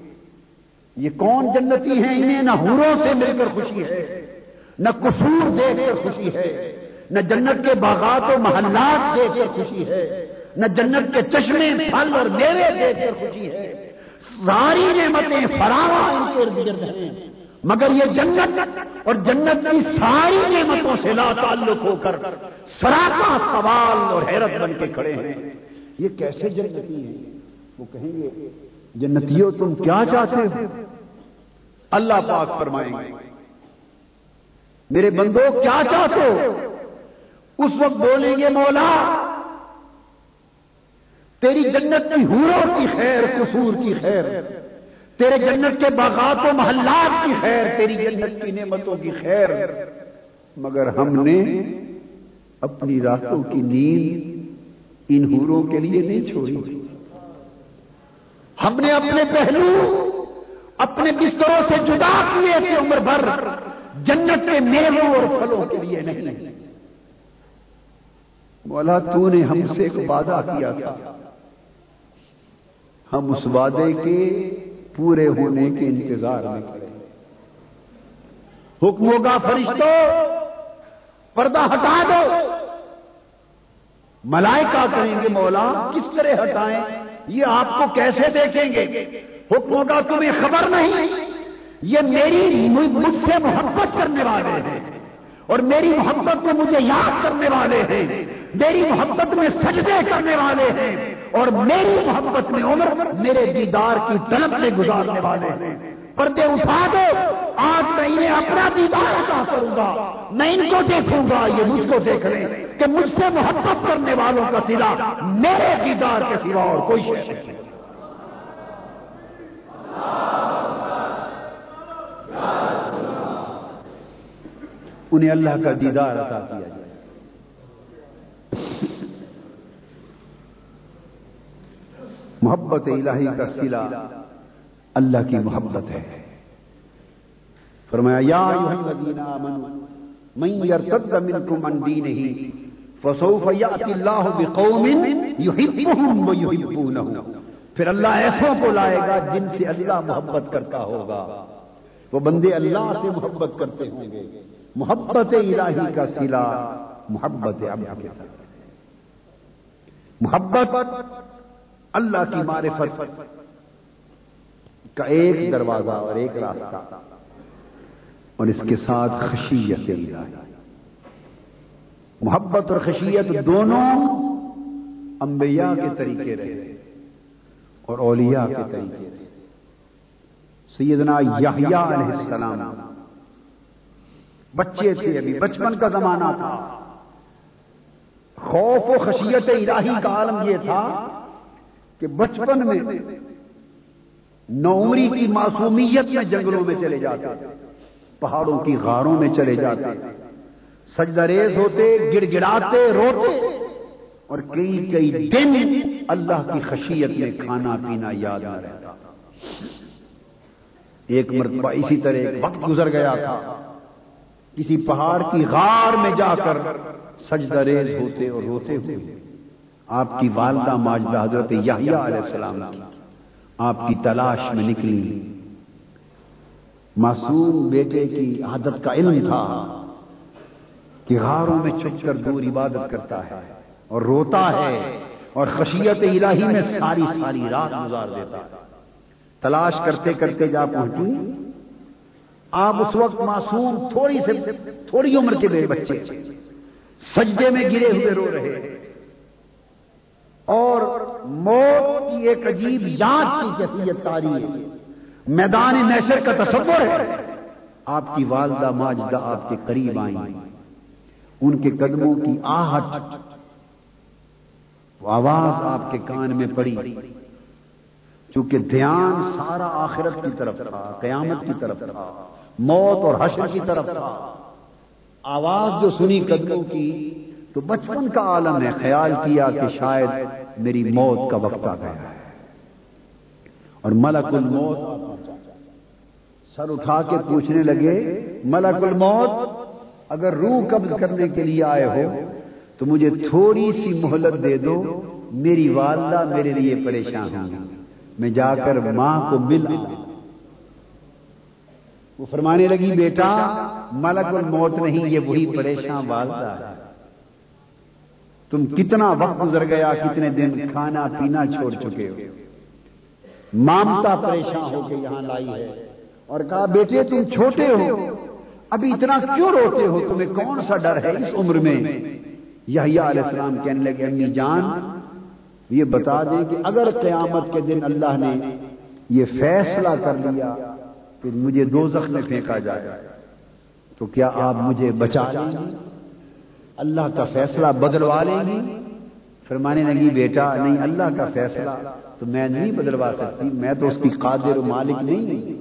S1: یہ کون جنتی ہیں؟ انہیں نہ ہوروں سے مل کر خوشی ہے، نہ قصور دیکھ کر خوشی ہے، نہ جنت کے باغات و محلات دیکھ کر خوشی ہے، نہ جنت کے چشمے، پھل اور میوے دیکھ کر خوشی ہے۔ ساری نعمتیں فراوا ان کے ارد گرد ہیں۔ مگر یہ جنت اور جنت کی ساری نعمتوں سے لا تعلق ہو کر سراپا سوال اور حیرت بن کے کھڑے ہیں۔ یہ کیسے جنتی ہیں؟ وہ کہیں گے جنتیوں تم کیا چاہتے ہو؟ اللہ پاک فرمائیں گے۔ میرے بندو، کیا چاہتے ہو؟ اس وقت بولیں گے، مولا، تیری جنت کی حوروں کی خیر، قصور کی خیر، تیرے جنت کے باغات و محلات کی خیر، تیری جنت کی نعمتوں کی خیر۔ مگر ہم نے اپنی راتوں کی نیند ان حوروں کے لیے نہیں چھوڑی۔ ہم نے اپنے پہلو اپنے بستروں سے جدا کیے تھے عمر بھر جنت کے میووں اور پھلوں کے لیے نہیں مولا، تو نے ہم سے ایک وعدہ کیا تھا۔ ہم اس وعدے کے پورے ہونے کے انتظار میں کھڑے حکموں کا فرشتوں پردہ ہٹا دو۔ ملائکہ کہیں گے، مولا، کس طرح ہٹائیں؟ یہ آپ کو کیسے دیکھیں گے؟ حکموں کا تمہیں خبر نہیں۔ یہ میری مجھ سے محبت کرنے والے ہیں۔ اور میری محبت کو مجھے یاد کرنے والے ہیں۔ میری محبت میں سجدے کرنے والے ہیں۔ اور میری محبت میں عمر میرے دیدار کی طلب میں گزارنے والے ہیں۔ پردے اٹھا دو آج میں انہیں اپنا دیدار عطا کروں گا۔ میں ان کو دیکھوں گا، یہ مجھ کو دیکھ لیں کہ مجھ سے محبت کرنے والوں کا سلا میرے دیدار کے سوا اور کوئی شے نہیں۔ انہیں اللہ کا دیدار عطا کیا جائے۔ محبت الہی کا سلا اللہ کی محبت ہے۔ فرمایا، یا الذین آمنوا، من یرتد منکم عن دینہ فسوف یأتی اللہ بقوم یحبهم ویحبونه پھر اللہ ایسوں کو لائے گا جن سے اللہ محبت کرتا ہوگا۔ وہ بندے اللہ سے محبت کرتے ہوں گے۔ محبت الہی کا سلا، محبت عبد کے ساتھ۔ محبت اللہ کی معرفت۔ کا ایک دروازہ اور ایک راستہ اور اس کے ساتھ خشیت محبت اور خشیت دونوں انبیاء کے طریقے رہے اور اولیاء کے طریقے رہے۔ سیدنا یحییٰ علیہ السلام بچے تھے، ابھی بچپن کا زمانہ تھا۔ خوف و خشیت الہی کا عالم یہ تھا کہ بچپن میں نومری کی معصومیت میں جنگلوں میں چلے جاتے، پہاڑوں کی غاروں میں چلے جاتے سجدریز ہوتے گڑ گڑاتے روتے، اور کئی کئی دن اللہ کی خشیت میں کھانا پینا یاد آ رہتا۔ ایک مرتبہ اسی طرح ایک وقت گزر گیا تھا، کسی پہاڑ کی غار میں جا کر سجدریز ہوتے اور روتے ہوئے، آپ کی والدہ ماجدہ حضرت یحییٰ علیہ السلام کی۔ آپ کی تلاش میں نکلی۔ معصوم بیٹے کی عادت کا علم تھا کہ غاروں میں چھپ کر دور عبادت کرتا ہے اور روتا ہے اور خشیت الہی میں ساری ساری رات گزار دیتا ہے۔ تلاش کرتے کرتے جا پہنچی آپ اس وقت معصوم تھوڑی سے تھوڑی عمر کے میرے بچے۔ سجدے میں گرے ہوئے رو رہے۔ اور موت کی ایک عجیب یاد کی کیفیت تاری ہے۔ میدان نیشر کا تصور ہے۔ آپ کی والدہ ماجدہ آپ کے قریب آئی ان کے قدموں کی آہٹ آواز آپ کے کان میں پڑی۔ چونکہ دھیان سارا آخرت کی طرف تھا، قیامت کی طرف تھا، موت اور حشر کی طرف تھا۔ آواز جو سنی قدموں کی تو بچپن کا عالم ہے خیال کیا کہ شاید میری موت کا وقت آ گیا ہے۔ اور ملک الموت سر اٹھا کے پوچھنے لگے، ملک الموت، اگر روح قبض کرنے کے لیے آئے ہو، تو مجھے تھوڑی سی مہلت دے دو، میری والدہ میرے لیے پریشان ہوں میں جا کر ماں کو مل وہ فرمانے لگی، بیٹا، ملک الموت نہیں، یہ وہی پریشان والدہ ہے۔ تم کتنا وقت گزر گیا، کتنے دن کھانا پینا چھوڑ چکے ہو؟ مامتا پریشان ہو کے یہاں لائی ہے اور کہا، بیٹے، تم چھوٹے ہو، ابھی اتنا کیوں روتے ہو؟ تمہیں کون سا ڈر ہے اس عمر میں؟ یحییٰ علیہ السلام کہنے لگے، امی جان، یہ بتا دیں کہ اگر قیامت کے دن اللہ نے یہ فیصلہ کر لیا کہ مجھے دو میں پھینکا جائے، تو کیا آپ مجھے بچا لیں گے؟ اللہ کا فیصلہ بدلوا لیں گی؟ فرمانے لگی، بیٹا، نہیں، اللہ کا فیصلہ تو میں نہیں بدلوا سکتی، میں تو اس کی قادر و مالک نہیں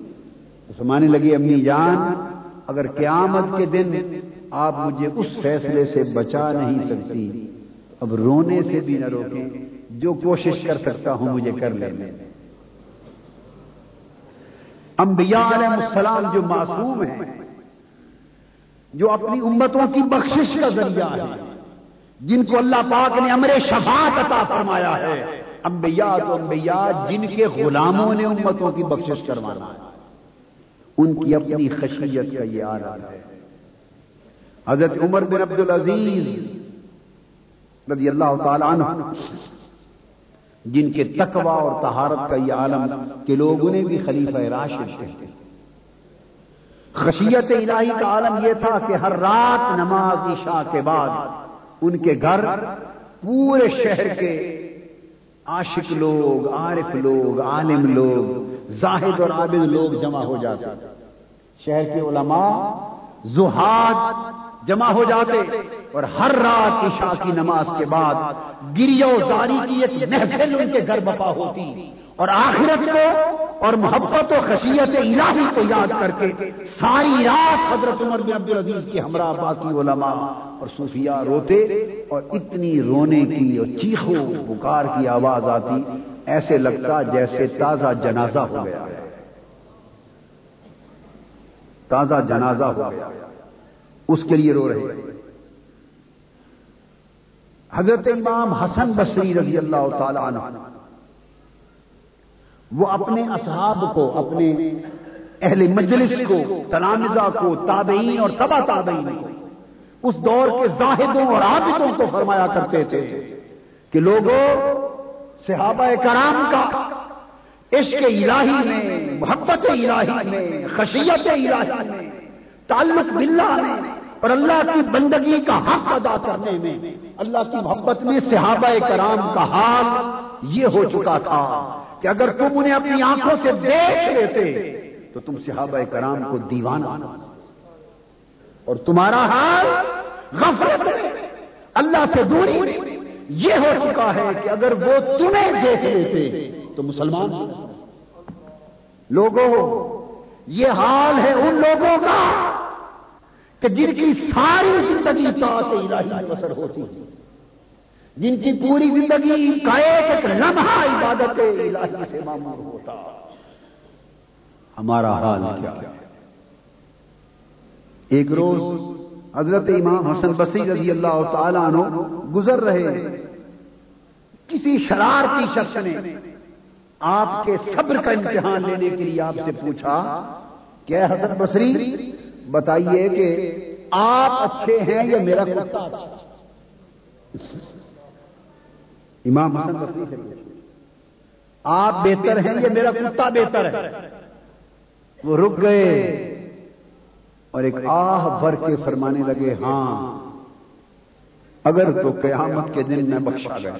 S1: فرمانے لگی، امی جان، اگر قیامت کے دن آپ مجھے اس فیصلے سے بچا نہیں سکتی اب رونے سے بھی نہ روکیں جو کوشش کر سکتا ہوں مجھے کر لینے انبیاء علیہ السلام جو معصوم ہیں جو اپنی امتوں کی بخشش کا ذریعہ ہے، جن کو اللہ پاک نے امر شفاعت عطا فرمایا ہے۔ انبیاء تو انبیاء، جن کے غلاموں نے امتوں کی بخشش کروانا ہے ان کی اپنی خشیت کا یہ آرام ہے۔ حضرت عمر بن عبد العزیز رضی اللہ تعالی عنہ، جن کے تقوی اور طہارت کا یہ عالم کہ لوگ انہیں بھی خلیفہ راشد کہتے ہیں۔ خشیت الہی کا عالم یہ تھا کہ ہر رات نماز عشاء کے بعد ان کے گھر پورے شہر کے عاشق لوگ، عارف لوگ، عالم لوگ، زاہد اور عابد لوگ جمع ہو جاتے۔ شہر کے علماء زہاد جمع ہو جاتے اور ہر رات عشاء کی نماز کے بعد گریا زاری کی ایک محفل ان کے گھر بپا ہوتی اور آخرت کو اور محبت و خشیت الہی کو یاد کر کے ساری رات حضرت عمر بن عبد العزیز کے ہمراہ باقی علماء اور صوفیاء روتے اور اتنی رونے کی اور چیخو پکار کی آواز آتی، ایسے لگتا جیسے تازہ جنازہ ہو گیا۔ تازہ جنازہ ہو گیا۔ اس کے لیے رو رہے۔ حضرت امام حسن بصری رضی اللہ تعالی عنہ وہ اپنے اصحاب کو، اپنے اہل مجلس کو تلامزہ کو، تابعین اور تبا تابعین کو، اس دور کے زاہدوں اور عابدوں کو فرمایا کرتے تھے کہ لوگوں صحابہ کرام کا عشق الہی میں، محبت الہی میں، خشیت الہی میں، تعلق باللہ میں اور اللہ کی بندگی کا حق ادا کرنے میں، اللہ کی محبت میں صحابہ کرام کا حال یہ ہو چکا تھا۔ کہ اگر تم انہیں اپنی آنکھوں سے دیکھ لیتے، تو تم صحابہ کرام کو دیوانہ اور تمہارا حال غفلت اللہ سے دوری یہ ہو چکا ہے کہ اگر وہ تمہیں دیکھ لیتے، تو مسلمان لوگوں، یہ حال ہے ان لوگوں کا کہ جن کی ساری زندگی الہی بسر ہوتی۔ ہے جن کی پوری زندگی کا ایک ایک لمحہ عبادت الہی سے معمول ہوتا۔ ہمارا حال کیا؟ ہے ایک روز حضرت امام حسن بصری رضی اللہ تعالیٰ عنہ گزر رہے ہیں۔ کسی شرارتی شخص نے آپ کے صبر کا امتحان لینے کے لیے آپ سے پوچھا کہ حسن بصری، بتائیے کہ آپ اچھے ہیں یا میرا کتا؟ امام حسن سے آپ بہتر ہیں یا میرا کتا بہتر ہے؟ وہ رک گئے۔ اور ایک آہ بھر کے فرمانے لگے ہاں اگر تو قیامت کے دن میں بخشا گیا۔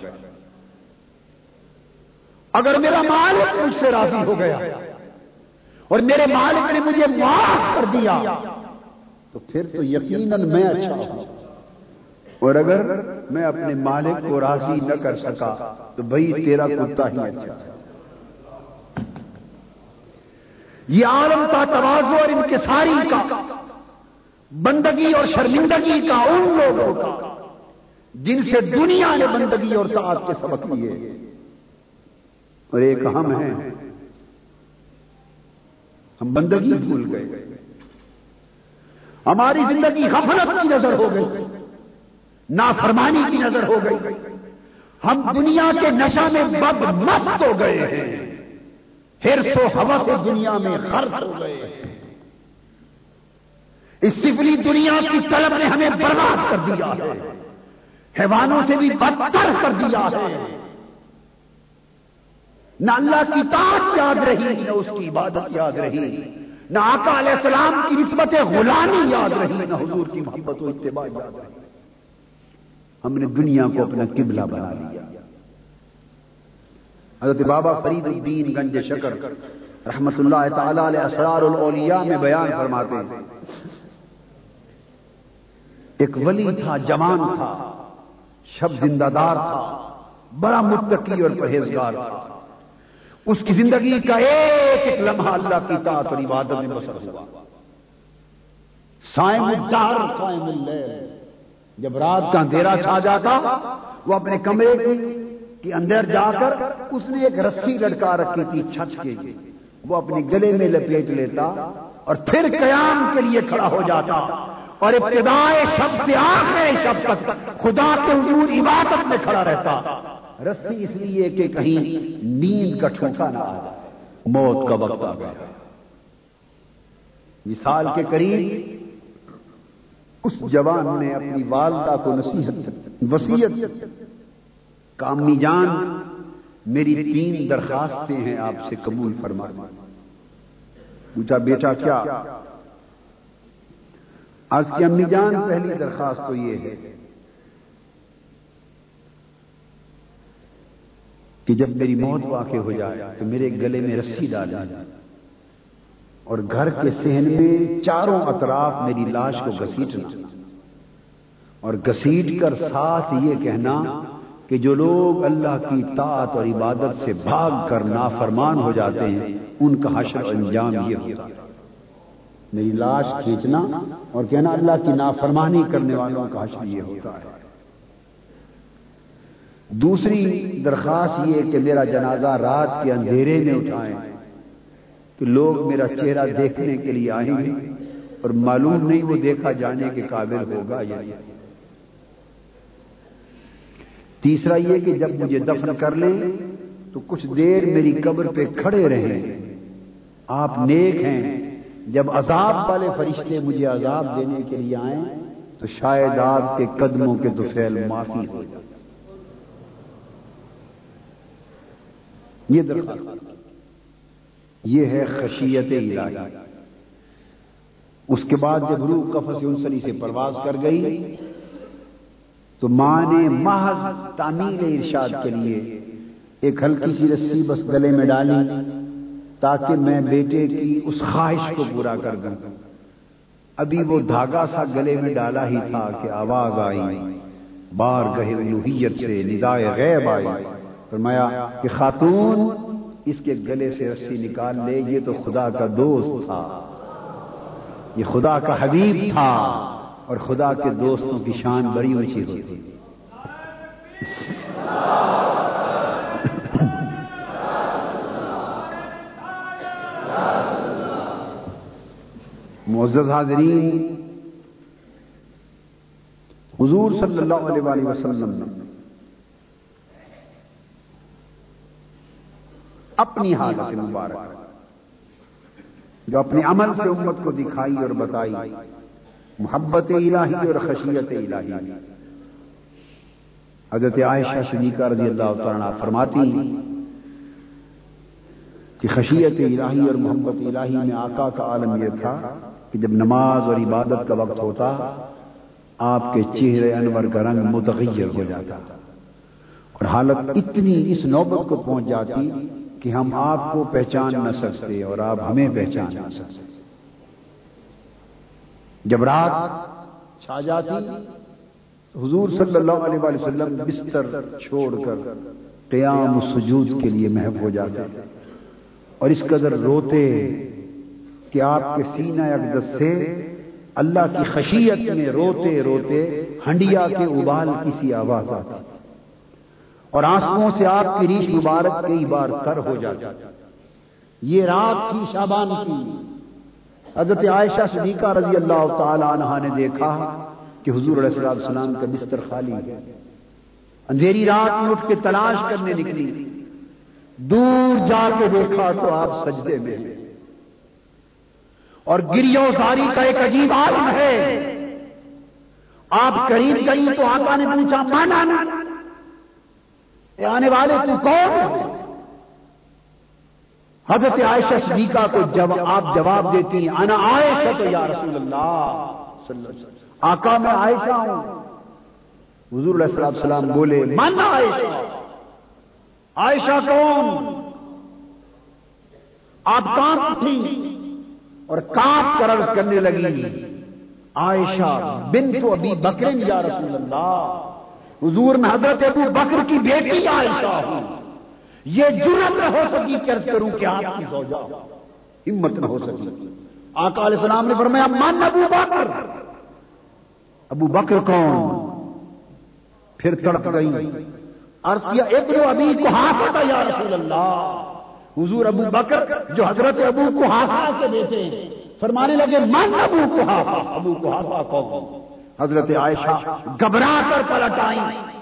S1: اگر میرا مالک مجھ سے راضی ہو گیا اور میرے مالک نے مجھے معاف کر دیا، تو پھر تو یقیناً میں اچھا ہوں۔ اور اگر میں اپنے مالک کو راضی نہ کر سکا، تو بھائی تیرا کتا ہی اچھا یہ عالم کا توازو اور انکساری کا، بندگی اور شرمندگی کا ان لوگوں کا، جن سے دنیا نے بندگی اور ساتھ کے سبق لیے۔ اور ایک ہم ہیں۔ ہم بندگی بھول گئے۔ ہماری زندگی غفلت کی نظر ہو گئی۔ نافرمانی کی نظر ہو گئی۔ ہم دنیا کے نشا میں بد مست ہو گئے ہیں۔ پھر تو ہوا سے دنیا میں خرچ ہو گئے ہیں۔ اس سفلی دنیا کی طلب نے ہمیں برباد کر دیا ہے۔ حیوانوں سے بھی بدتر کر دیا ہے۔ نہ اللہ کی طاقت یاد رہی، نہ اس کی عبادت یاد رہی۔ نہ آقا علیہ السلام کی نسبت غلامی یاد رہی، نہ حضور کی محبت و اتباع یاد رہی۔ ہم نے دنیا کو اپنا قبلہ بنا لیا۔ حضرت بابا فرید الدین گنج شکر رحمت اللہ تعالی علیہ اسرار الاولیاء میں بیان فرماتے ہیں۔ ایک ولی تھا، جوان تھا، شب زندہ دار تھا، بڑا متقی اور پرہیزگار تھا۔ اس کی زندگی کا ایک ایک لمحہ اللہ کی طاعت اور عبادت میں بسر ہوا۔ سائم الدار، قائم اللیل۔ جب رات کا اندھیرا چھا جاتا، وہ اپنے کمرے کے اندر جا کر اس نے ایک رسی لڑکا رکھی تھی چھت کے وہ اپنے گلے میں لپیٹ لیتا اور پھر قیام کے لیے کھڑا ہو جاتا۔ اور ابتدائے شب سے آخر شب تک خدا کے حضور عبادت میں کھڑا رہتا۔ رسی اس لیے کہ کہیں نیند کا ٹھوکا نہ آ جائے۔ موت کا وقت آ گیا۔ مثال کے قریب اس جوان نے اپنی والدہ کو نصیحت وسیعت کامی جان، میری تین درخواستیں ہیں آپ سے قبول فرما پوچھا، بیٹا، کیا؟ آج کی امی جان پہلی درخواست تو یہ ہے کہ جب میری موت واقع ہو جائے تو میرے گلے میں رسی ڈال اور گھر کے سہن میں چاروں اطراف میری لاش کو گسیٹنا اور گسیٹ کر ساتھ یہ کہنا کہ جو لوگ اللہ کی طاعت اور عبادت سے بھاگ کر نافرمان ہو جاتے ہیں، ان کا حشر انجام یہ ہوتا میری لاش کھینچنا اور کہنا اللہ کی نافرمانی کرنے والوں کا حشر یہ ہوتا ہے۔ دوسری درخواست یہ کہ میرا جنازہ رات کے اندھیرے میں اٹھائیں۔ کہ لوگ میرا چہرہ دیکھنے کے لیے آئیں گے اور معلوم نہیں وہ دیکھا جانے کے قابل ہوگا یا تیسرا یہ کہ جب مجھے دفن کر لیں تو کچھ دیر میری قبر پہ کھڑے رہیں۔ آپ نیک ہیں۔ جب عذاب والے فرشتے مجھے عذاب دینے کے لیے آئیں تو شاید آپ کے قدموں کے دفیل معافی ہو جائے۔ یہ درخواست۔ یہ ہے خشیت الہی۔ اس کے بعد جب روح کفس انسلی سے پرواز کر گئی، تو ماں نے محض تعمیل ارشاد کے لیے ایک ہلکی سی رسی بس گلے میں ڈالی تاکہ میں بیٹے کی اس خواہش کو پورا کر دوں۔ ابھی وہ دھاگا سا گلے میں ڈالا ہی تھا کہ آواز آئی۔ بار گہے لوہیت سے ندائے غیب آئی۔ فرمایا کہ خاتون اس کے گلے سے رسی نکال لے، یہ تو خدا کا دوست تھا۔ یہ خدا کا حبیب تھا۔ اور خدا کے دوستوں کی شان بڑی اونچی ہوتی۔ معزز حاضرین، حضور صلی اللہ علیہ وسلم نے اپنی حالت مبارک۔ جو اپنے عمل سے امت کو دکھائی اور بتائی۔ محبت الہی اور خشیت الہی۔ حضرت عائشہ شدیقہ رضی اللہ تعالیٰ فرماتی کہ خشیت الہی اور محبت الہی میں آقا کا عالم یہ تھا کہ جب نماز اور عبادت کا وقت ہوتا آپ کے چہرے انور کا رنگ متغیر ہو جاتا۔ اور حالت اتنی اس نوبت کو پہنچ جاتی کہ ہم آپ کو پہچان نہ سکتے اور آپ ہمیں پہچان نہ سکتے۔ جب رات چھا جاتی، حضور صلی اللہ علیہ وسلم بستر چھوڑ کر قیام و سجود کے لیے محب ہو جاتے۔ اور اس قدر روتے کہ آپ کے سینہ اقدس سے اللہ کی خشیت میں روتے روتے ہنڈیا کے ابال کسی آواز آتی۔ اور آنسوؤں سے آپ کی ریش مبارک کئی بار تر ہو جاتا یہ رات تھی شابان کی۔ حضرت عائشہ صدیقہ رضی اللہ تعالی عنہ نے دیکھا کہ حضور علیہ السلام کا بستر خالی ہے۔ اندھیری رات میں اٹھ کے تلاش کرنے نکلی۔ دور جا کے دیکھا تو آپ سجدے میں اور گریو ساری کا ایک عجیب عالم ہے۔ آپ قریب گئی تو آقا نے پوچھا، مانا آنے والے تو کون حضرت عائشہ صدیقہ کو جب آپ جواب دیتی ہیں، انا عائشہ تو یا رسول اللہ۔ آقا میں عائشہ ہوں۔ حضور علیہ السلام بولے، من عائشہ؟ عائشہ کون؟ آپ کہاں اٹھی اور کانپ کر عرض کرنے لگی، عائشہ بن تو ابھی بکرین یا رسول اللہ۔ حضور میں حضرت ابو بکر کی بیٹی عائشہ ہوں۔ یہ جرت نہ ہو سکی کرز کروں کہ آپ کی زوجہ ہمت نہ ہو سکی۔ آقا علیہ السلام نے فرمایا، من ابو بکر؟ ابو بکر کون؟ پھر تڑپ گئی۔ عرض کیا، ابن ابھی کو ہاتھ یا رسول اللہ؟ حضور ابو بکر جو حضرت ابو کو ہاتھ کے بیٹے فرمانے لگے، من ابو کو ہاتھ ابو کو ہاتھ کون؟ حضرت عائشہ گھبرا کر پلٹ آئی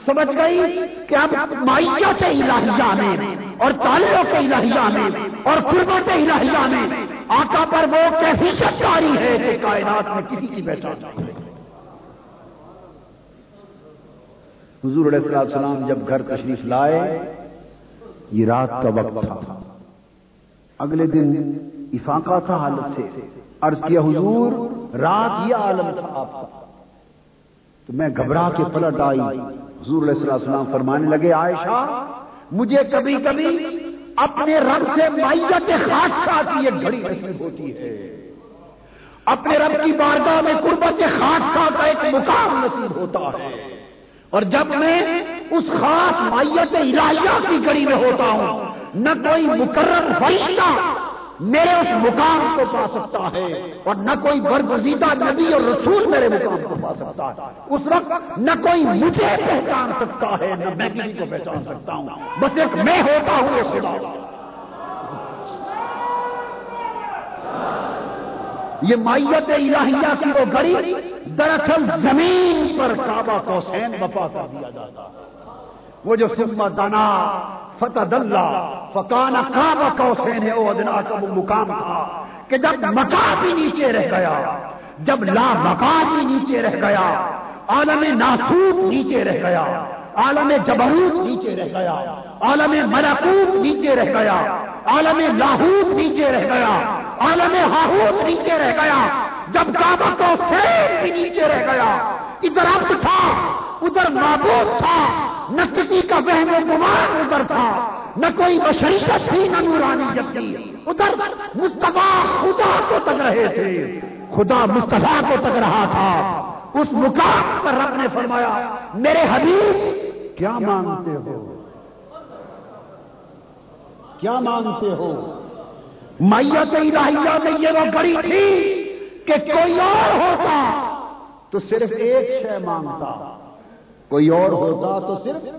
S1: سمجھ گئی کہ اب معیت الہیہ میں اور تعلق الہیہ میں اور قربت الہیہ میں آقا پر وہ کیسی شکاری ہے کہ کائنات میں کسی کی بیٹھا حضور علیہ السلام جب گھر تشریف لائے، یہ رات کا وقت تھا۔ اگلے دن افاقہ تھا حالت سے۔ عرض کیا، حضور، رات یہ عالم تھا آپ کا۔ تو میں گھبرا کے پلٹ آئی۔ حضور علیہ السلام فرمانے لگے، عائشہ، مجھے کبھی کبھی اپنے رب سے مائیت خاصہ کی ایک گھڑی نصیب ہوتی ہے۔ اپنے رب کی بارگاہ میں قربت خاصہ کا ایک مقام نصیب ہوتا ہے۔ اور جب میں اس خاص مائیت الہیہ کی گڑی میں ہوتا ہوں، نہ کوئی مقرر فرشتہ
S2: میرے اس مقام کو پا سکتا ہے اور نہ کوئی برگزیدہ نبی اور رسول میرے مقام کو پا سکتا ہے۔ اس وقت نہ کوئی مجھے پہچان سکتا ہے، نہ میں کسی کو پہچان سکتا ہوں۔ بس ایک میں ہوتا ہوں یہ خدا یہ مائیت الہیہ کی وہ گڑی دراصل زمین پر کعبہ کو سین بپا کر دیا جاتا وہ جو سما دانا فتح اللہ فکان کعبہ کو ہے ادنا کا وہ مقام تھا کہ جب مکا بھی نیچے رہ گیا، جب لا مکا بھی نیچے رہ گیا، عالم ناسوت نیچے رہ گیا، عالم جبروت نیچے رہ گیا، عالم ملکوت نیچے رہ گیا، عالم لاہوت نیچے رہ گیا، عالم ہاہوت نیچے رہ گیا، جب کعبہ کو سین بھی نیچے رہ گیا، ادھر اب تھا، ادھر معبود تھا نہ کسی کا بہن و گمان ادھر تھا، نہ کوئی بشریت تھی نہ نورانی جب تھی ادھر مصطفیٰ خدا کو تک رہے تھے، خدا مصطفیٰ کو تک رہا تھا۔ اس مقام پر رب نے فرمایا، میرے حبیب،
S1: کیا مانگتے ہو؟ کیا مانگتے ہو؟
S2: میت الہیہ میں یہ وہ گڑی تھی کہ کوئی اور ہوتا
S1: تو صرف ایک شے مانگتا۔ کوئی اور ہوتا تو صرف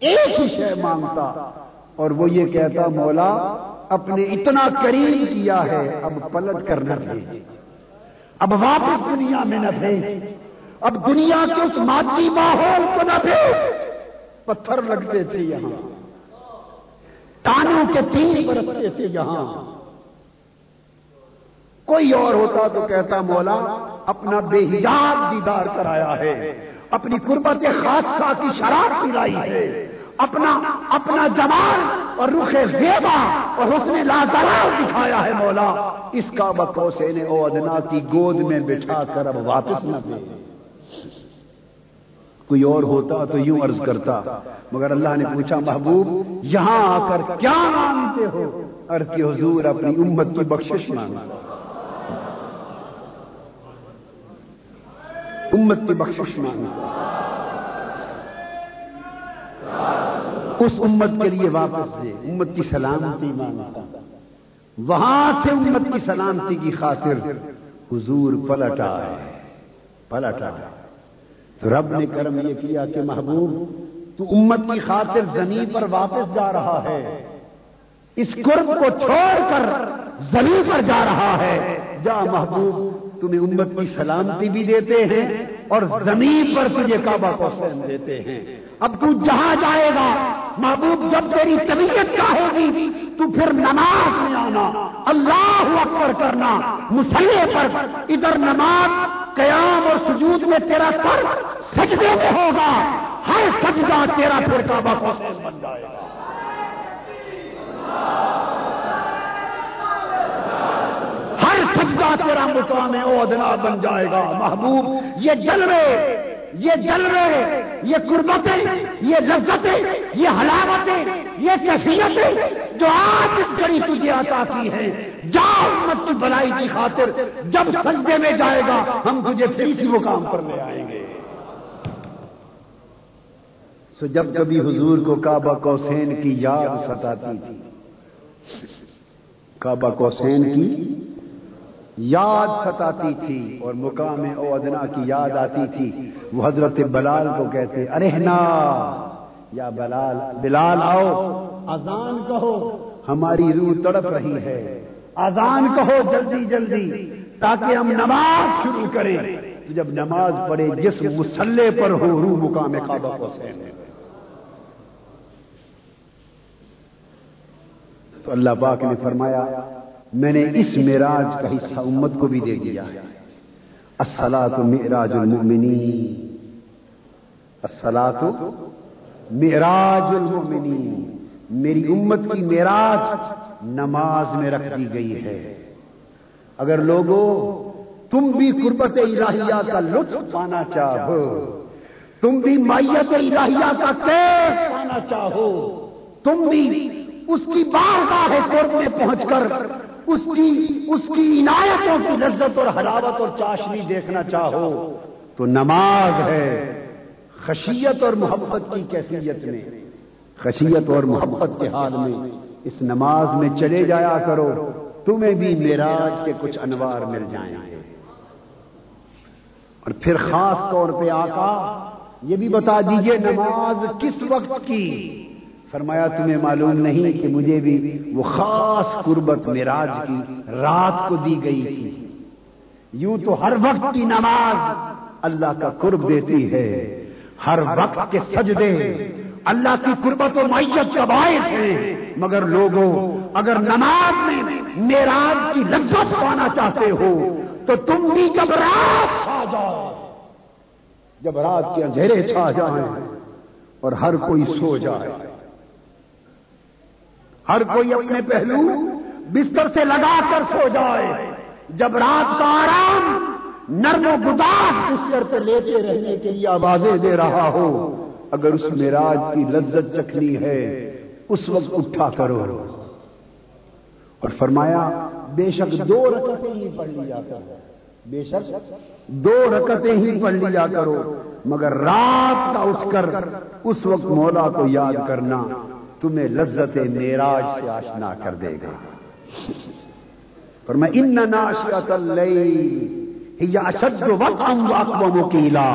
S1: ایک ہی شے مانگتا۔ اور وہ یہ کہتا، مولا، اپنے اتنا قریب کیا ہے، اب پلٹ کر نہ بھیج۔
S2: اب واپس دنیا میں نہ بھیج۔ اب دنیا کے اس مادی ماحول کو نہ بھیج۔
S1: پتھر لگتے تھے یہاں۔
S2: تانوں کے تین برستے تھے یہاں۔
S1: کوئی اور ہوتا تو کہتا، مولا، اپنا بے حجاب دیدار کرایا ہے۔
S2: اپنی قربت خاصہ کی شراب پلائی ہے۔ اپنا اپنا جمال اور رخ زیبا اور حسن لازوال دکھایا ہے مولا۔
S1: اس کا بکوسے نے او ادنا کی گود میں بٹھا کر اب واپس نہ دے کوئی اور ہوتا تو یوں عرض کرتا، مگر اللہ نے پوچھا، محبوب، یہاں آ کر کیا مانگتے ہو؟ عرض کی حضور، اپنی امت کی بخشش مانگتا۔ امت کی بخشش مانگتا اس امت کے لیے واپس دے، امت کی سلامتی مانگتا۔ وہاں سے امت کی سلامتی کی خاطر حضور پلٹ آئے۔ پلٹ آئے۔ تو رب نے کرم یہ کیا کہ محبوب، تو امت کی خاطر زمین پر واپس جا رہا ہے۔ اس قرب کو چھوڑ کر زمین پر جا رہا ہے۔ جا محبوب، تمہیں امت کی سلامتی بھی دیتے ہیں اور زمین پر تجھے کعبہ کو سین دیتے ہیں۔
S2: اب تو جہاں جائے گا، محبوب جب تیری طبیعت کا ہوگی، تو پھر نماز میں آنا۔ اللہ اکبر کرنا۔ مسلح پر ادھر نماز، قیام اور سجود میں تیرا سر سجدے میں ہوگا۔ ہر سجدہ تیرا پھر کعبہ کو سین بن جائے گا۔ ہر تیرا مقام ادنا بن جائے گا۔ محبوب، یہ جلوے یہ جلوے یہ قربتیں، یہ لذتیں، یہ حلاوتیں، یہ کیفیتیں جو آج اس گڑی تجھے عطا کی ہے جا امت کی بلائی کی خاطر جب سجدے میں جائے گا، ہم تجھے پھر اسی مقام پر لے آئیں گے۔
S1: سو جب کبھی حضور کو کعبہ کوسین کی یاد ستاتی تھی۔ کعبہ کوسین کی یاد ستاتی تھی اور مقام او ادنا کی یاد آتی تھی۔ وہ حضرت بلال کو کہتے ارہنا یا بلال بلال آؤ۔ اذان کہو۔ ہماری روح تڑپ رہی ہے۔ اذان کہو جلدی جلدی تاکہ ہم نماز شروع کریں۔ جب نماز پڑھے جس مسلح پر ہو روح مقام کعبہ کو سین۔ تو اللہ پاک نے فرمایا میں نے اس معراج کا حصہ امت کو بھی دے دیا ہے۔ السلاۃ معراج المؤمنین۔ السلاۃ معراج المؤمنین۔ میری امت کی معراج نماز میں رکھ دی گئی ہے۔ اگر لوگوں، تم بھی قربت الہیہ کا لطف پانا چاہو، تم بھی مائیت الہیہ کا کیف پانا چاہو، تم بھی اس کی بارگاہ قرب میں پہنچ کر اس کی اس کی عنایتوں کی لذت اور حلاوت اور چاشنی دیکھنا چاہو تو نماز ہے خشیت اور محبت کی کیفیت میں، خشیت اور محبت کے حال میں اس نماز میں چلے جایا کرو، تمہیں بھی میراج کے کچھ انوار مل جائیں گے۔ اور پھر خاص طور پہ آقا یہ بھی بتا دیجیے نماز کس وقت کی؟ فرمایا، تمہیں معلوم نہیں کہ مجھے بھی وہ خاص قربت میراج کی رات کو دی گئی تھی۔ یوں تو ہر وقت کی نماز اللہ کا قرب دیتی ہے۔ ہر وقت کے سجدے اللہ کی قربت و معیت کا باعث ہے۔ مگر لوگوں، اگر نماز میں میراج کی لذت پانا چاہتے ہو، تو تم بھی جب رات چھا جاؤ، جب رات کے اندھیرے چھا جائیں اور ہر کوئی سو جائے۔ ہر کوئی اپنے پہلو بستر سے لگا کر سو جائے۔ جب رات کا آرام، نرم و گداس بستر سے لیتے رہنے کے لیے آوازیں دے رہا ہو، اگر اس میراج کی لذت چکھنی ہے، اس وقت اٹھا کرو۔ اور فرمایا، بے شک دو رکعتیں ہی پڑھ لیا کرو۔ بے شک دو رکعتیں ہی پڑھ لیا کرو۔ مگر رات کا اٹھ کر، اس وقت مولا کو یاد کرنا۔ تمہیں لذت میراج سے آشنا کر دے گا۔ پر میں ان ناشیت یا اشد وقت وکیلا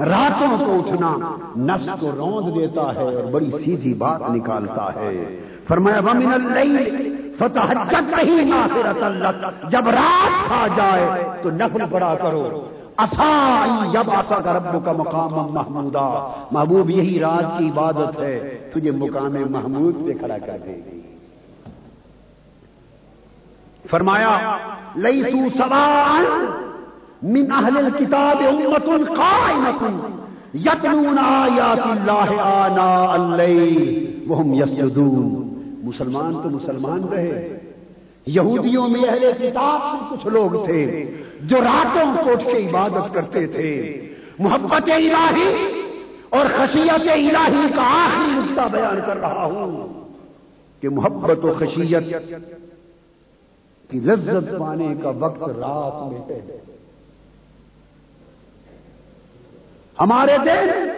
S1: راتوں کو اٹھنا نفس کو روند دیتا ہے اور بڑی سیدھی بات نکالتا ہے۔ فرمایا، ومن اللیل فتح نہیں جب رات کھا جائے تو نفل پڑا کرو۔ آسا کا رب کا مقام محمودا۔ محبوب، یہی رات کی عبادت ہے۔ تجھے مقام محمود پہ کھڑا کر دے گی۔ فرمایا لئی تو سوال من اہل الكتاب امت قائمت یتلون آیات اللہ آنا اللیل وهم یسجدون۔ مسلمان تو مسلمان رہے۔ یہودیوں میں اہل کتاب میں کچھ لوگ تھے۔ جو راتوں کو اٹھ کے عبادت کرتے تھے۔ محبت الہی اور خشیت الہی کا آخری نقطہ بیان کر رہا ہوں کہ محبت و خشیت کی لذت پانے کا وقت رات میں ہے۔ ہمارے دل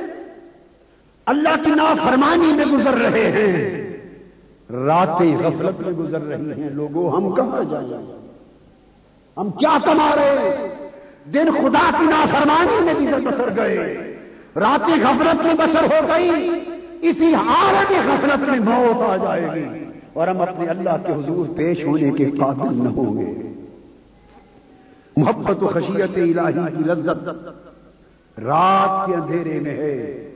S1: اللہ کی نافرمانی میں گزر رہے ہیں۔ راتیں غفلت میں گزر رہی ہیں۔ لوگوں، ہم کہاں جائیں؟ ہم کیا کما رہے ہیں؟ دن خدا کی نافرمانی میں بھی بسر گئے۔ راتیں غفلت میں بسر ہو گئی۔ اسی حالت غفلت میں موت آ جائے گی۔ اور ہم اپنے اللہ کے حضور پیش ہونے کے قابل نہ ہوں گے۔ محبت و خشیت الہی کی لذت رات کے اندھیرے میں ہے۔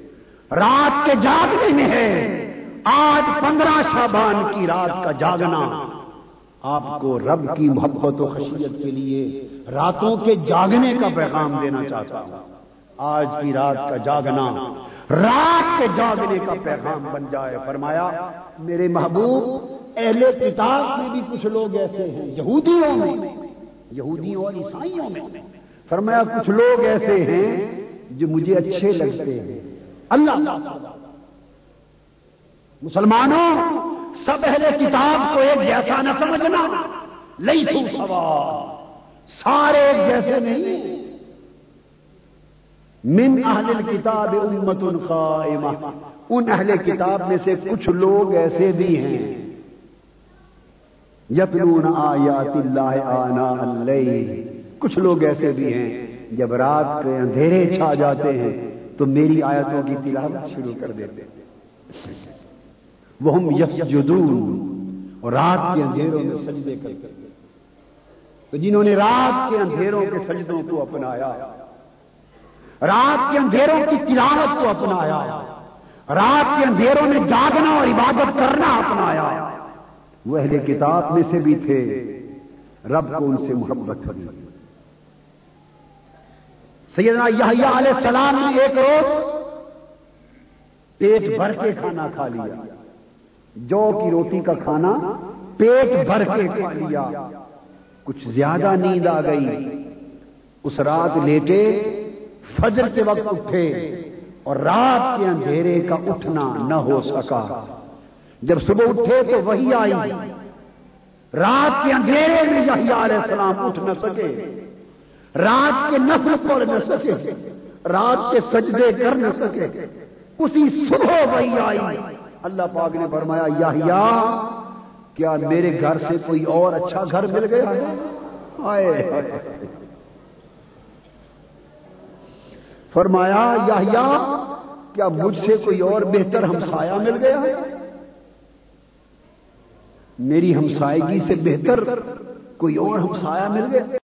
S1: رات کے جاگنے میں ہے۔ آج پندرہ شابان کی رات کا جاگنا۔ آپ کو رب کی محبت و خشیت کے لیے راتوں کے جاگنے کا پیغام دینا چاہتا ہوں۔ آج کی رات کا جاگنا رات کے جاگنے کا پیغام بن جائے۔ فرمایا، میرے محبوب، اہل کتاب میں بھی کچھ لوگ ایسے ہیں، یہودیوں میں، یہودیوں اور عیسائیوں میں۔ فرمایا، کچھ لوگ ایسے ہیں جو مجھے اچھے لگتے ہیں۔ اللہ، مسلمانوں سب اہل کتاب کو ایک جیسا نہ سمجھنا لئی سارے ایک جیسے نہیں۔ من اہل کتاب امت قائمہ۔ ان اہل کتاب میں سے کچھ لوگ ایسے بھی ہیں۔ یتلون آیات اللہ آنا اللیل۔ کچھ لوگ ایسے بھی ہیں۔ جب رات کے اندھیرے چھا جاتے ہیں، تو میری آیتوں کی تلاوت شروع کر دیتے وہ ہم اور رات کے اندھیروں میں سجدے کرتے تو جنہوں نے رات کے اندھیروں کے سجدوں کو اپنایا، رات کے اندھیروں کی تلاوت کو اپنایا، رات کے اندھیروں میں جاگنا اور عبادت کرنا اپنایا۔ وہ اہل کتاب میں سے بھی تھے، رب کو ان سے محبت ہوئی۔ سیدنا یحییٰ علیہ السلام نے ایک روز پیٹ بھر کے کھانا کھا لیا۔ جو کی روٹی کا کھانا پیٹ بھر کے کھا لیا۔ کچھ زیادہ نیند آ گئی۔ اس رات لیٹے فجر کے وقت اٹھے اور رات کے اندھیرے کا اٹھنا نہ ہو سکا۔ جب صبح اٹھے تو وہی آئی۔ رات کے اندھیرے میں علیہ السلام اٹھ نہ سکے۔ رات کے نفل پڑھ نہ سکے۔ رات کے سجدے کر نہ سکے۔ اسی صبح وہی آئی۔ اللہ پاک نے فرمایا یا کیا میرے گھر سے کوئی اور اچھا گھر مل گیا؟ ہے آئے فرمایا یا کیا مجھ سے کوئی اور بہتر ہمسایا مل گیا؟ ہے میری ہمسائیگی سے بہتر کوئی اور ہمسایا مل گیا؟